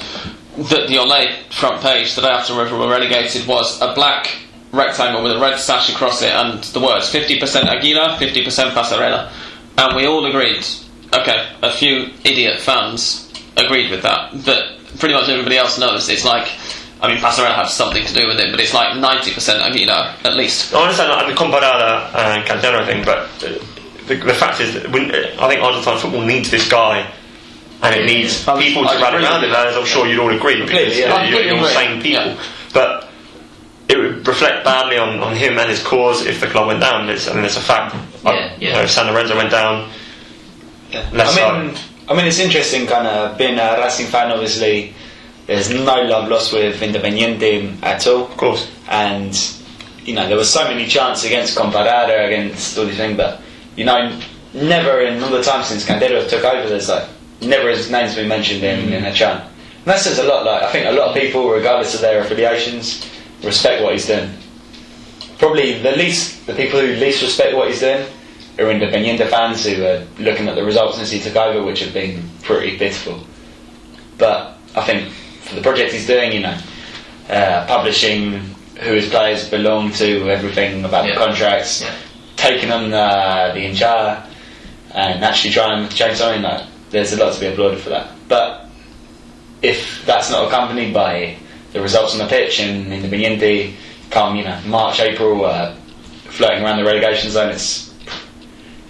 that the Olé front page the day after River were relegated was a black rectangle with a red sash across it and the words 50% Aguilar, 50% Passarella. And we all agreed, okay, a few idiot fans agreed with that, but pretty much everybody else knows it's like, I mean, Passarella has something to do with it, but it's like 90% Aguilar, at least. I understand like, the Comparada and Cantero thing, but uh, the, the fact is that when, I think Argentine football needs this guy. And it needs I- people to I rally agree around with it, as I'm sure you'd all agree. Because yeah. I you're, you're all agree. sane people. Yeah. But it would reflect badly on, on him and his cause if the club went down. It's, I mean, it's a fact. Yeah, I- yeah. You know, if San Lorenzo went down, less I mean, I mean, it's interesting, kind of being a Racing fan. Obviously, there's no love lost with Independiente at all, of course. and you know there were so many chances against Comparada, against all these things, but you know, never in all the time since Cantero took over, there's like never his name's been mentioned in, in a chant. And that says a lot. Like I think a lot of people, regardless of their affiliations, respect what he's doing. Probably the least, the people who least respect what he's doing are Independiente fans who are looking at the results since he took over, which have been pretty pitiful. But I think the project he's doing, you know, uh, publishing who his players belong to, everything about Yeah. the contracts, Yeah. taking on uh, the Injara, and actually trying to change something, like, there's a lot to be applauded for that. But if that's not accompanied by the results on the pitch and in the Independiente come, you know, March, April, uh, floating around the relegation zone, it's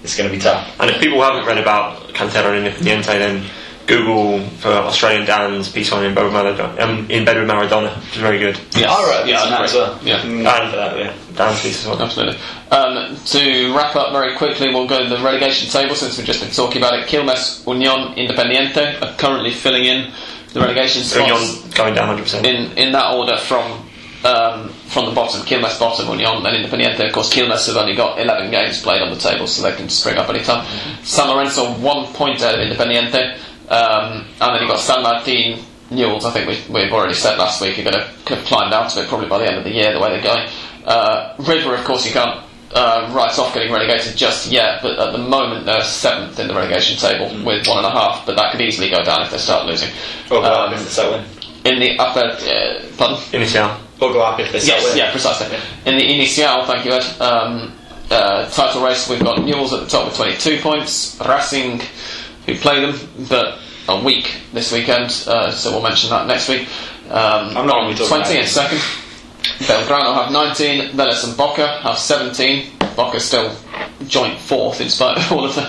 it's going to be tough. And if people haven't read about Cantero and Independiente, then Google for Australian Dan's piece on in bed with Maradona, um, in bed with Maradona, which is very good. Yes. I wrote yeah, yeah, that great. well. Yeah. Mm, And for that, yeah. Dan's piece as well. Absolutely. Um, to wrap up very quickly, we'll go to the relegation table since we've just been talking about it. Quilmes, Union, Independiente are currently filling in the relegation spots Union going down 100%. in, in that order from um, from the bottom. Quilmes bottom, Union, then Independiente. Of course, Quilmes have only got 11 games played on the table, so they can spring up any time. San Lorenzo, one point out of Independiente. Um, and then you've got San Martin, Newell's, I think we, we've already said last week, are going to climb out of it probably by the end of the year, the way they're going. Uh, River, of course, you can't uh, write off getting relegated just yet, but at the moment they're seventh in the relegation table with one and a half, but that could easily go down if they start losing. Or go Um, up if they start winning. in the upper, uh, pardon? Initial. Or go up if they start Yes, winning. yeah, precisely. In the Inicial, thank you, Ed. Um, uh, title race, we've got Newell's at the top with 22 points, Racing, who play them, but are weak this weekend, uh, so we'll mention that next week. Um, I'm not gonna be talking 20 about in second. Belgrano have 19, Vélez and Boca have 17. Boca still joint fourth in spite of all of the.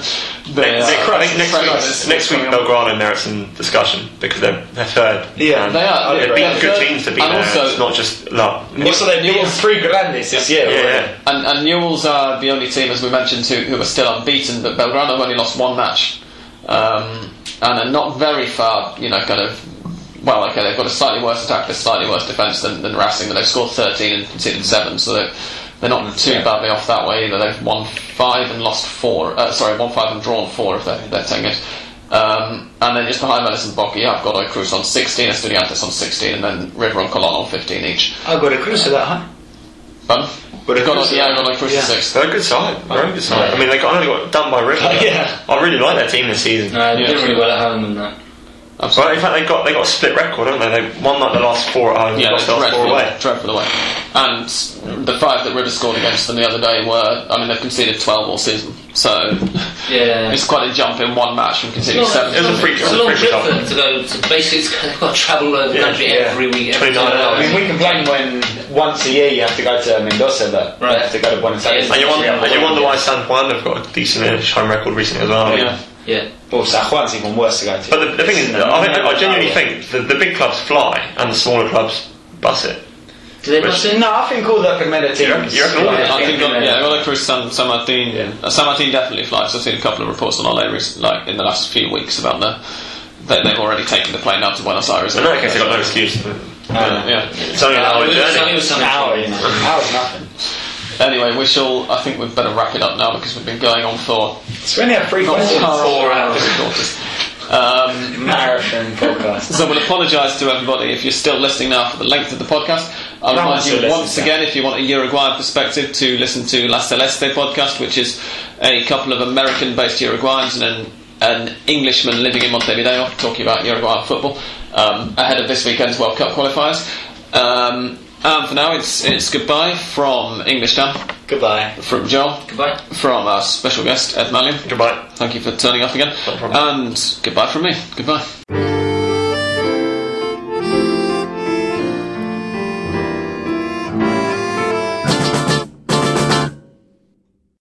the Next, uh, I think next week, next week. Belgrano merits some discussion because they're, they're third. Yeah, And They are, They've they're beaten good third, teams to be and there. also- it's not just luck. Also, they've beaten three Grandes this year. Yeah, already. yeah. And, and Newell's are the only team, as we mentioned, who, who are still unbeaten, but Belgrano have only lost one match. Um, and are not very far, you know, kind of. Well, okay, they've got a slightly worse attack, a slightly worse defence than, than Racing, but they've scored 13 and conceded 7, so they're, they're not too Yeah. badly off that way either. They've won 5 and lost 4. Uh, sorry, won 5 and drawn 4 of their, their 10 games. Um, and then just behind Madison Bock, I've Godoy Cruz on 16, Estudiantes on 16, and then River and Colon on 15 each. I've got a cruise to that high. Pardon? Godoy Godoy, Cruz, yeah, yeah. Godoy Cruz Yeah. is 6th. They're a good side, very good side. I mean, they got, only got done by River. but Yeah. I really like their team this season. No, they Yeah. did really well at home and that. Absolutely. Well, in fact, they got they got a split record, haven't they? They won like the last four at home, Yeah, lost the last dreadful, four away. dreadful away. And the five that River scored against them the other day were, I mean, they've conceded 12 all season. So Yeah. it's quite a jump in one match from conceding Well, seven. It was a freak- It's it a a long freak trip for them to go to basically. It's, they've got to travel all over the Yeah, country yeah. every week. Every 29 hours. I mean, we complain when once a year you have to go to Mendoza, but Right. you have to go to Buenos Aires. Yeah. And you wonder, Yeah. and you wonder why San Juan have got a decent home record recently as well. Yeah. Yeah. Well, San Juan's even worse to go to. But the, the thing is, I, think, I genuinely think the, the big clubs fly and the smaller clubs bus it. Do they Which- bust in? No, I think all the Primera teams. You reckon- you reckon all of Yeah. I think, Yeah. yeah, Godoy Cruz, San, San Martin, Yeah. uh, San Martin definitely flies. I've seen a couple of reports on Olé recent, like in the last few weeks about the that they've already taken the plane out to Buenos Aires. In that case, they've got no excuse. Yeah, yeah. It's only an Uh, hour it was- journey. it was An something hour, you know. An hour's nothing. Anyway, we shall. I think we'd better wrap it up now because we've been going on for It's only a three not questions. four hours. three quarters. Um, Marathon podcast. So we'll apologise to everybody if you're still listening now for the length of the podcast. I'll remind you once again, if you want a Uruguayan perspective, to listen to La Celeste podcast, which is a couple of American-based Uruguayans and an, an Englishman living in Montevideo talking about Uruguayan football um, ahead of this weekend's World Cup qualifiers. Um, and for now, it's it's goodbye from English Dan, Goodbye. from Joel, Goodbye. from our special guest Ed Malyon. Goodbye. Thank you for turning up again, No problem. and goodbye from me. Goodbye.